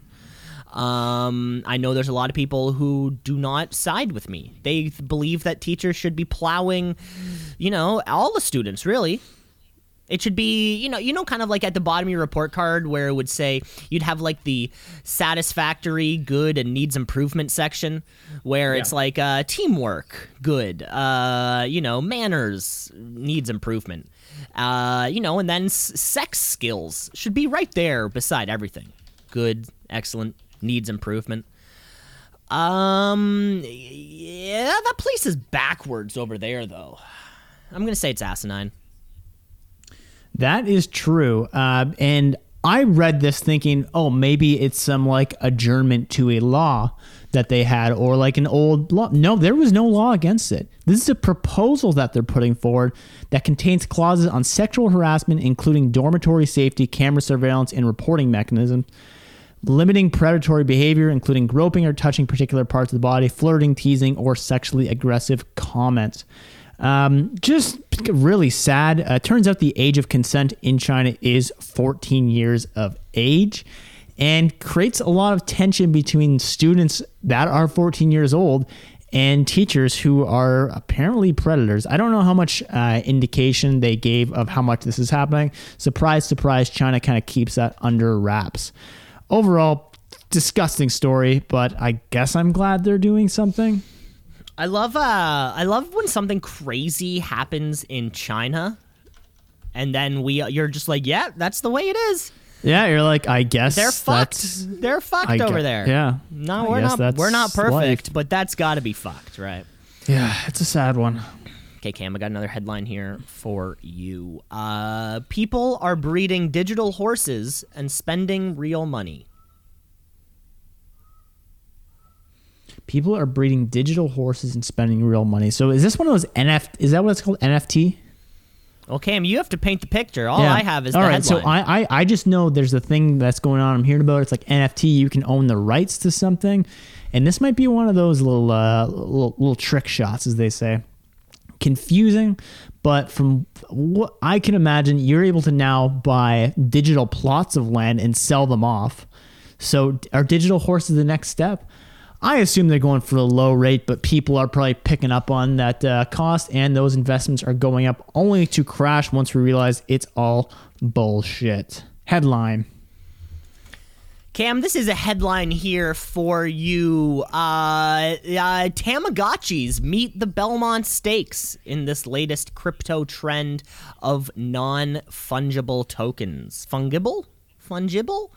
Um, I know there's a lot of people who do not side with me. They believe that teachers should be plowing, you know, all the students, really. It should be, you know, you know, kind of like at the bottom of your report card where it would say you'd have like the satisfactory, good, and needs improvement section, where it's like uh, teamwork, good, uh, you know, manners needs improvement, uh, you know, and then s- sex skills should be right there beside everything, good, excellent, needs improvement. Um, yeah, that place is backwards over there, though. I'm gonna say it's asinine. That is true. Uh, and I read this thinking, oh, maybe it's some like adjournment to a law that they had or like an old law. No, there was no law against it. This is a proposal that they're putting forward that contains clauses on sexual harassment, including dormitory safety, camera surveillance, and reporting mechanisms. Limiting predatory behavior, including groping or touching particular parts of the body, flirting, teasing, or sexually aggressive comments. Um, just really sad. Uh, turns out the age of consent in China is 14 years of age and creates a lot of tension between students that are 14 years old and teachers who are apparently predators. I don't know how much uh, indication they gave of how much this is happening. Surprise, surprise, China kind of keeps that under wraps. Overall, disgusting story, but I guess I'm glad they're doing something. I love uh I love when something crazy happens in China and then we you're just like, yeah, that's the way it is. Yeah, you're like, I guess They're fucked. They're fucked I over there. Yeah. No, I we're not we're not perfect, life. but that's got to be fucked, right? Yeah, it's a sad one. Okay, Cam, I got another headline here for you. Uh people are breeding digital horses and spending real money. People are breeding digital horses and spending real money. So is this one of those NFT? Is that what it's called? NFT? Well, Cam, you have to paint the picture. All I have is All right. headline. So I, I I just know there's a thing that's going on. I'm hearing about. It. It's like NFT. You can own the rights to something, and this might be one of those little uh, little, little trick shots, as they say. Confusing, but from what I can imagine, you're able to now buy digital plots of land and sell them off. So are digital horses the next step? I assume they're going for a low rate, but people are probably picking up on that uh, cost, and those investments are going up only to crash once we realize it's all bullshit. Headline. Cam, this is a headline here for you. Uh, uh, Tamagotchis meet the Belmont Stakes in this latest crypto trend of non fungible tokens. Fungible? Fungible?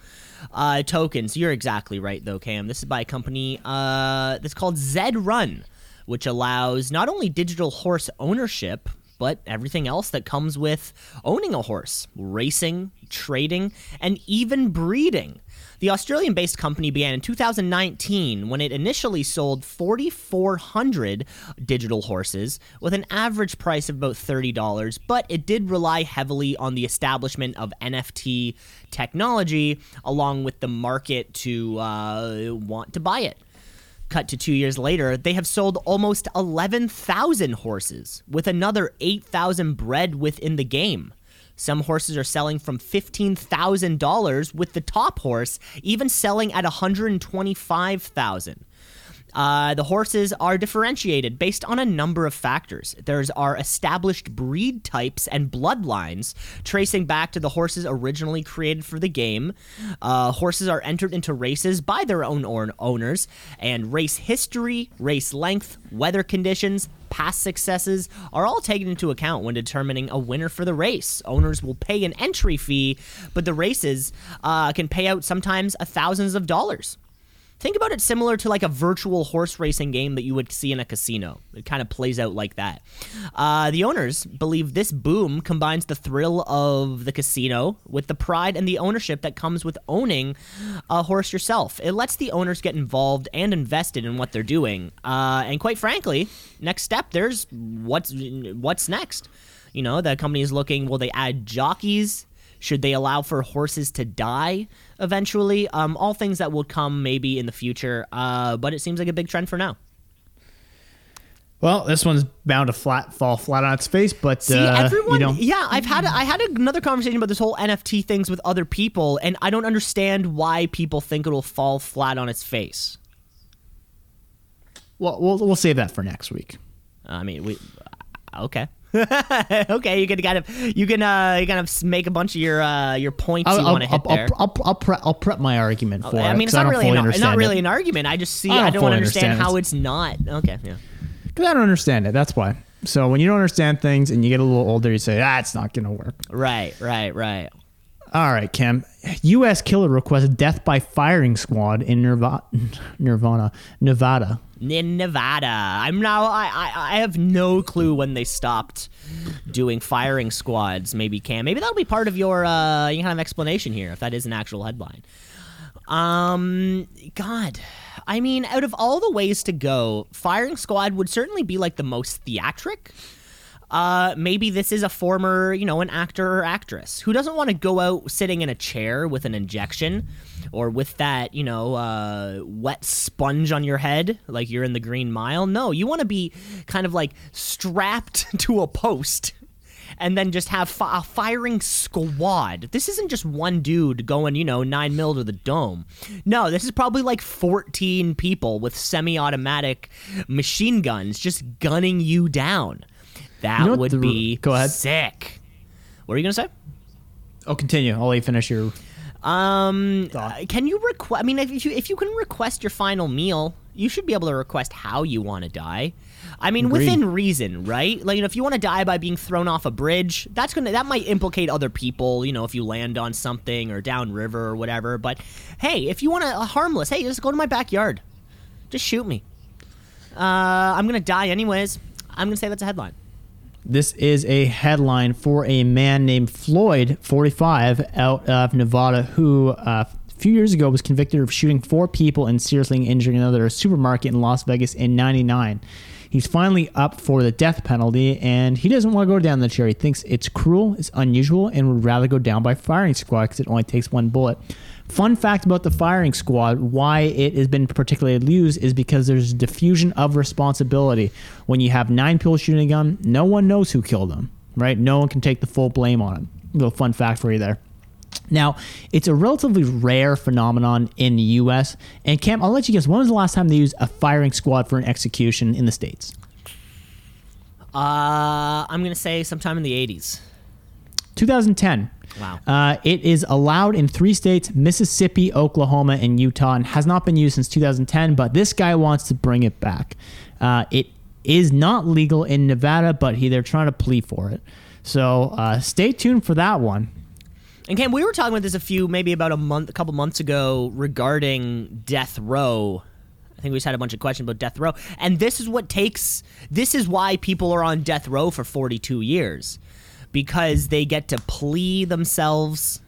Uh, tokens. You're exactly right, though, Cam. This is by a company uh, that's called Zed Run, which allows not only digital horse ownership, but everything else that comes with owning a horse racing, trading, and even breeding. The Australian based company began in 2019 when it initially sold 4,400 digital horses with an average price of about $30, but it did rely heavily on the establishment of NFT technology along with the market to uh, want to buy it. Cut to two years later, they have sold almost 11,000 horses, with another 8,000 bred within the game. Some horses are selling from $15,000, with the top horse even selling at $125,000. Uh, the horses are differentiated based on a number of factors. There's our established breed types and bloodlines, tracing back to the horses originally created for the game. Uh, horses are entered into races by their own or- owners, and race history, race length, weather conditions, past successes are all taken into account when determining a winner for the race. Owners will pay an entry fee, but the races uh, can pay out sometimes thousands of dollars. Think about it similar to like a virtual horse racing game that you would see in a casino. It kind of plays out like that. Uh, the owners believe this boom combines the thrill of the casino with the pride and the ownership that comes with owning a horse yourself. It lets the owners get involved and invested in what they're doing. Uh, and quite frankly, next step there's what's what's next. You know, the company is looking. Will they add jockeys? Should they allow for horses to die eventually? Um, all things that will come maybe in the future. Uh, but it seems like a big trend for now. Well, this one's bound to flat fall flat on its face, but See, uh, everyone. you know, yeah, I've had I had another conversation about this whole NFT things with other people, and I don't understand why people think it'll fall flat on its face. well, we'll we'll save that for next week. I mean, we okay. okay, you can kind of you can uh you kind of make a bunch of your uh your points you want to hit I'll, there. I'll, I'll, prep, I'll prep my argument for I it. mean, it's I not really an, it's not really it. an argument. I just see. I I don't don't, understand understand how it's not. Okay, yeah. Because I don't understand it. That's why. So when you don't understand things and you get a little older, you say, ah, it's not going to work. Right, right, right. All right, Cam. U.S. killer requests death by firing squad in Nirvana, Nirvana Nevada. in Nevada. I'm now. I, I I have no clue when they stopped doing firing squads. Maybe Cam. Maybe that'll be part of your uh kind of explanation here, if that is an actual headline. Um, God, I mean, out of all the ways to go, firing squad would certainly be like the most theatric. Uh, maybe this is a former, you know, an actor or actress who doesn't want to go out sitting in a chair with an injection or with that, you know, uh, wet sponge on your head like you're in the Green Mile. No, you want to be kind of like strapped to a post and then just have fi- a firing squad. This isn't just one dude going, you know, nine mil to the dome. No, this is probably like 14 people with semi automatic machine guns just gunning you down. That You know would the- be go ahead. sick. What are you going to say? Oh, continue. I'll let you finish your. Um, Thought. uh, can you request? I mean, if you if you can request your final meal, you should be able to request how you want to die. I mean, Agreed. within reason, right? Like, you know, if you want to die by being thrown off a bridge, that's gonna that might implicate other people. You know, if you land on something or downriver or whatever. But hey, if you want to harmless, hey, just go to my backyard, just shoot me. Uh, I'm gonna die anyways. I'm gonna say that's a headline. This is a headline for a man named Floyd, 45, out of Nevada, who uh, a few years ago was convicted of shooting four people and seriously injuring another at a supermarket in Las Vegas in 99. He's finally up for the death penalty, and he doesn't want to go down the chair. He thinks it's cruel, it's unusual, and would rather go down by firing squad because it only takes one bullet. Fun fact about the firing squad why it has been particularly used is because there's diffusion of responsibility. When you have nine people shooting a gun, no one knows who killed them, right? No one can take the full blame on it. Little fun fact for you there. Now, it's a relatively rare phenomenon in the U.S. And Cam, I'll let you guess. When was the last time they used a firing squad for an execution in the states? Uh, I'm gonna say sometime in the 80s. 2010. Wow. Uh, it is allowed in three states Mississippi, Oklahoma, and Utah, and has not been used since 2010. But this guy wants to bring it back. Uh, it is not legal in Nevada, but he, they're trying to plea for it. So uh, stay tuned for that one. And Cam, we were talking about this a few, maybe about a month, a couple months ago, regarding death row. I think we just had a bunch of questions about death row, and this is what takes. This is why people are on death row for 42 years, because they get to plea themselves,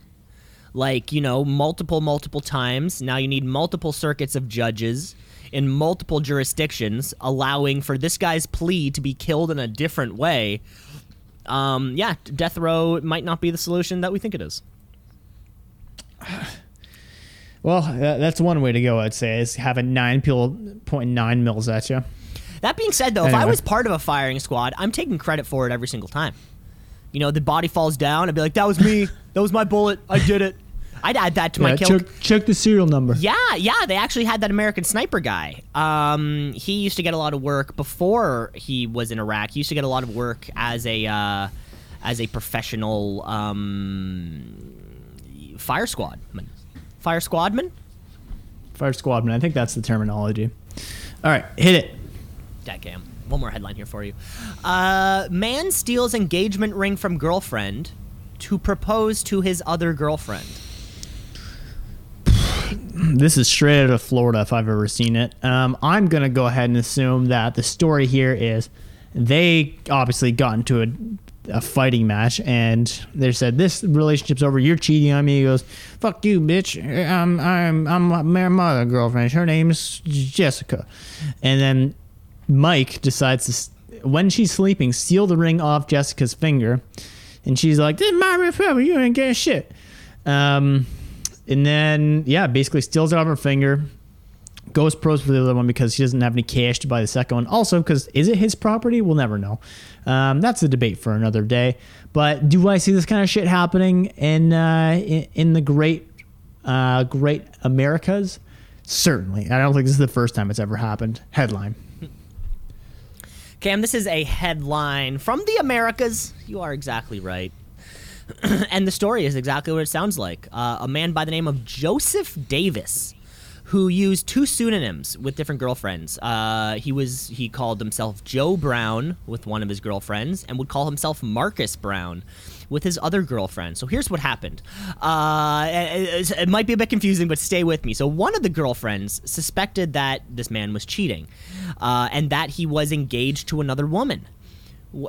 like you know, multiple, multiple times. Now you need multiple circuits of judges in multiple jurisdictions, allowing for this guy's plea to be killed in a different way um, yeah, death row might not be the solution that we think it is. Well, that's one way to go. I'd say is have a nine people point nine mils at you. That being said, though, if I was part of a firing squad, I'm taking credit for it every single time. You know, the body falls down, I'd be like, "That was me. that was my bullet. I did it." I'd add that to my kill. check, check the serial number. Yeah, yeah, they actually had that American sniper guy. Um, he used to get a lot of work before he was in Iraq. He used to get a lot of work as a uh, as a professional um, fire squadman. Fire squadman. Fire squadman. I think that's the terminology. All right, hit it. Dadgam. One more headline here for you. Uh, man steals engagement ring from girlfriend to propose to his other girlfriend. This is straight out of Florida if I've ever seen it. Um, I'm going to go ahead and assume that the story here is they obviously got into a, a fighting match and they said, This relationship's over. You're cheating on me. He goes, Fuck you, bitch. I'm, I'm, I'm my mother girlfriend. Her name's Jessica. And then Mike decides to. when she's sleeping, steal the ring off Jessica's finger, and she's like, "This is my ring. You ain't getting shit." Um, and then yeah, basically steals it off her finger. Goes pros for the other one because she doesn't have any cash to buy the second one. Also, because is it his property? We'll never know. Um, that's a debate for another day. But do I see this kind of shit happening in uh, in, in the great uh, great Americas? Certainly. I don't think this is the first time it's ever happened. Headline. Cam, this is a headline from the Americas. You are exactly right. and the story is exactly what it sounds like. Uh, a man by the name of Joseph Davis, who used two pseudonyms with different girlfriends. Uh, he was he called himself Joe Brown with one of his girlfriends, and would call himself Marcus Brown with his other girlfriend. So here's what happened. Uh, it, it might be a bit confusing, but stay with me. So one of the girlfriends suspected that this man was cheating, uh, and that he was engaged to another woman.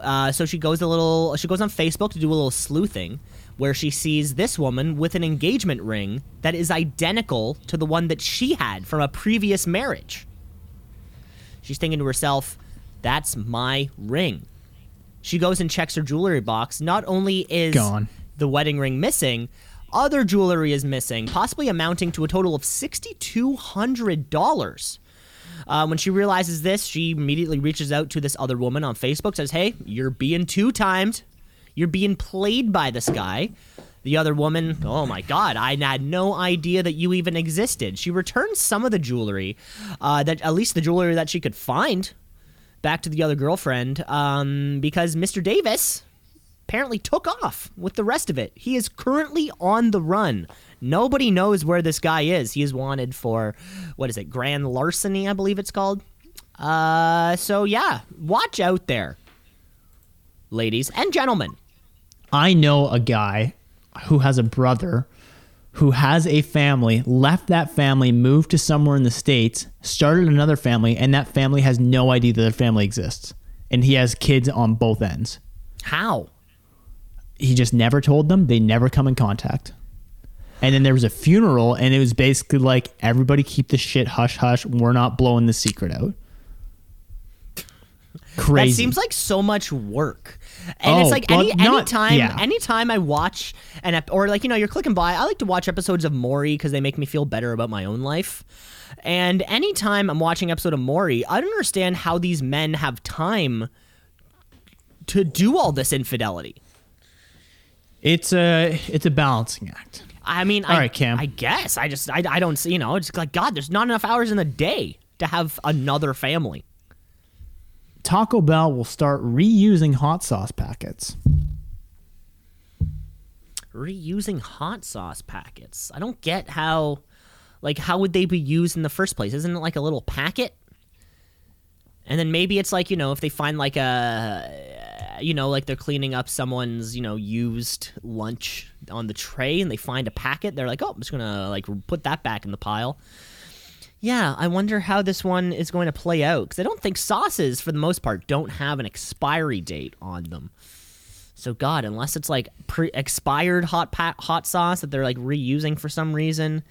Uh, so she goes a little. She goes on Facebook to do a little sleuthing, where she sees this woman with an engagement ring that is identical to the one that she had from a previous marriage. She's thinking to herself, "That's my ring." She goes and checks her jewelry box. Not only is Gone. the wedding ring missing, other jewelry is missing, possibly amounting to a total of sixty-two hundred dollars. Uh, when she realizes this, she immediately reaches out to this other woman on Facebook, says, Hey, you're being two timed. You're being played by this guy. The other woman, oh my God, I had no idea that you even existed. She returns some of the jewelry, uh, that at least the jewelry that she could find, back to the other girlfriend, um, because Mr. Davis apparently took off with the rest of it. He is currently on the run. Nobody knows where this guy is. He is wanted for what is it, grand larceny, I believe it's called. Uh, so yeah, watch out there, ladies and gentlemen. I know a guy who has a brother who has a family, left that family, moved to somewhere in the States, started another family, and that family has no idea that their family exists. And he has kids on both ends. How? He just never told them. They never come in contact. And then there was a funeral, and it was basically like, everybody keep the shit hush hush. We're not blowing the secret out. Crazy. That seems like so much work. And it's Oh, like well, any not- anytime yeah. anytime I watch an ep- or like you know you're clicking by, I like to watch episodes of Maury because they make me feel better about my own life. And anytime I'm watching episode of Maury, I don't understand how these men have time to do all this infidelity. it's a it's a balancing act. I mean, All I, right, Cam. I guess I just I, I don't see you know it's like God, there's not enough hours in the day to have another family. Taco Bell will start reusing hot sauce packets. reusing hot sauce packets. I don't get how like how would they be used in the first place? Isn't it like a little packet? And then maybe it's like, you know, if they find like a you know, like they're cleaning up someone's, you know, used lunch on the tray and they find a packet, they're like, "Oh, I'm just going to like put that back in the pile." Yeah, I wonder how this one is going to play out cuz I don't think sauces for the most part don't have an expiry date on them. So God, unless it's like pre- expired hot pa- hot sauce that they're like reusing for some reason,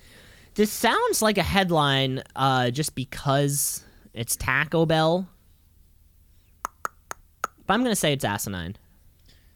this sounds like a headline uh, just because it's Taco Bell. But I'm gonna say it's asinine.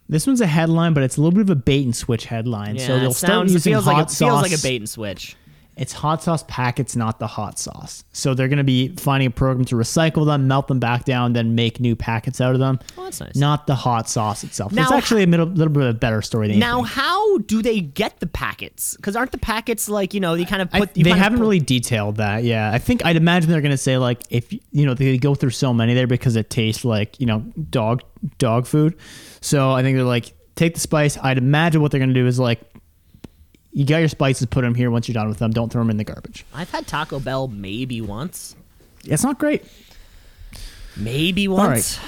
This one's a headline, but it's a little bit of a bait and switch headline. Yeah, so it they'll start sounds, it using feels hot like a, sauce. feels like a bait and switch. It's hot sauce packets, not the hot sauce. So they're going to be finding a program to recycle them, melt them back down, then make new packets out of them. Oh, that's nice. Not the hot sauce itself. Now, it's actually a middle, little bit of a better story than Now, how do they get the packets? Because aren't the packets like you know you kind of I- put you they haven't put- really detailed that. Yeah, I think I'd imagine they're going to say like if you know they go through so many there because it tastes like you know dog dog food. So I think they're like take the spice. I'd imagine what they're going to do is like you got your spices, put them here. Once you're done with them, don't throw them in the garbage. I've had Taco Bell maybe once. It's not great. Maybe right. once.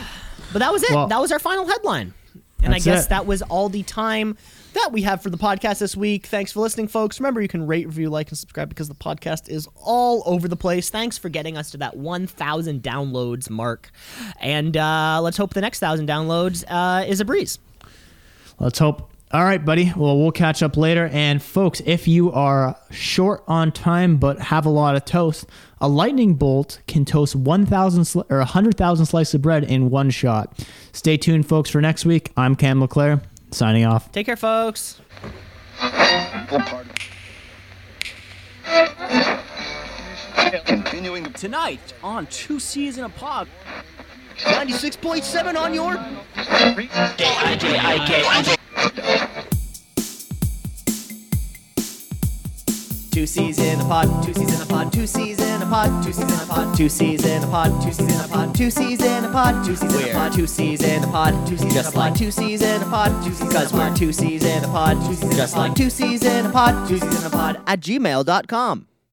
But that was it. Well- that was our final headline. And I guess it. that was all the time that we have for the podcast this week. Thanks for listening, folks. Remember, you can rate, review, like, and subscribe because the podcast is all over the place. Thanks for getting us to that 1,000 downloads mark. And uh, let's hope the next 1,000 downloads uh, is a breeze. Let's hope All right, buddy. Well, we'll catch up later. And folks, if you are short on time but have a lot of toast, a lightning bolt can toast 1,000 sli- or 100,000 slices of bread in one shot. Stay tuned, folks, for next week. I'm Cam LeClaire, signing off. Take care, folks. Continuing Tonight on Two C's in a Pod. 96.7 on your. Two C's in a pod, two C's in a pod, two C's in a pod, two C's in a pod, two C's in a pod, two C's in a pod, two C's in a pod, two C's in a pod, two C's in a pod, two C's just like two C's in a pod, two C's cause we're two C's in a pod, two C's just like two C's in a pod, two C's in a pod at gmail.com.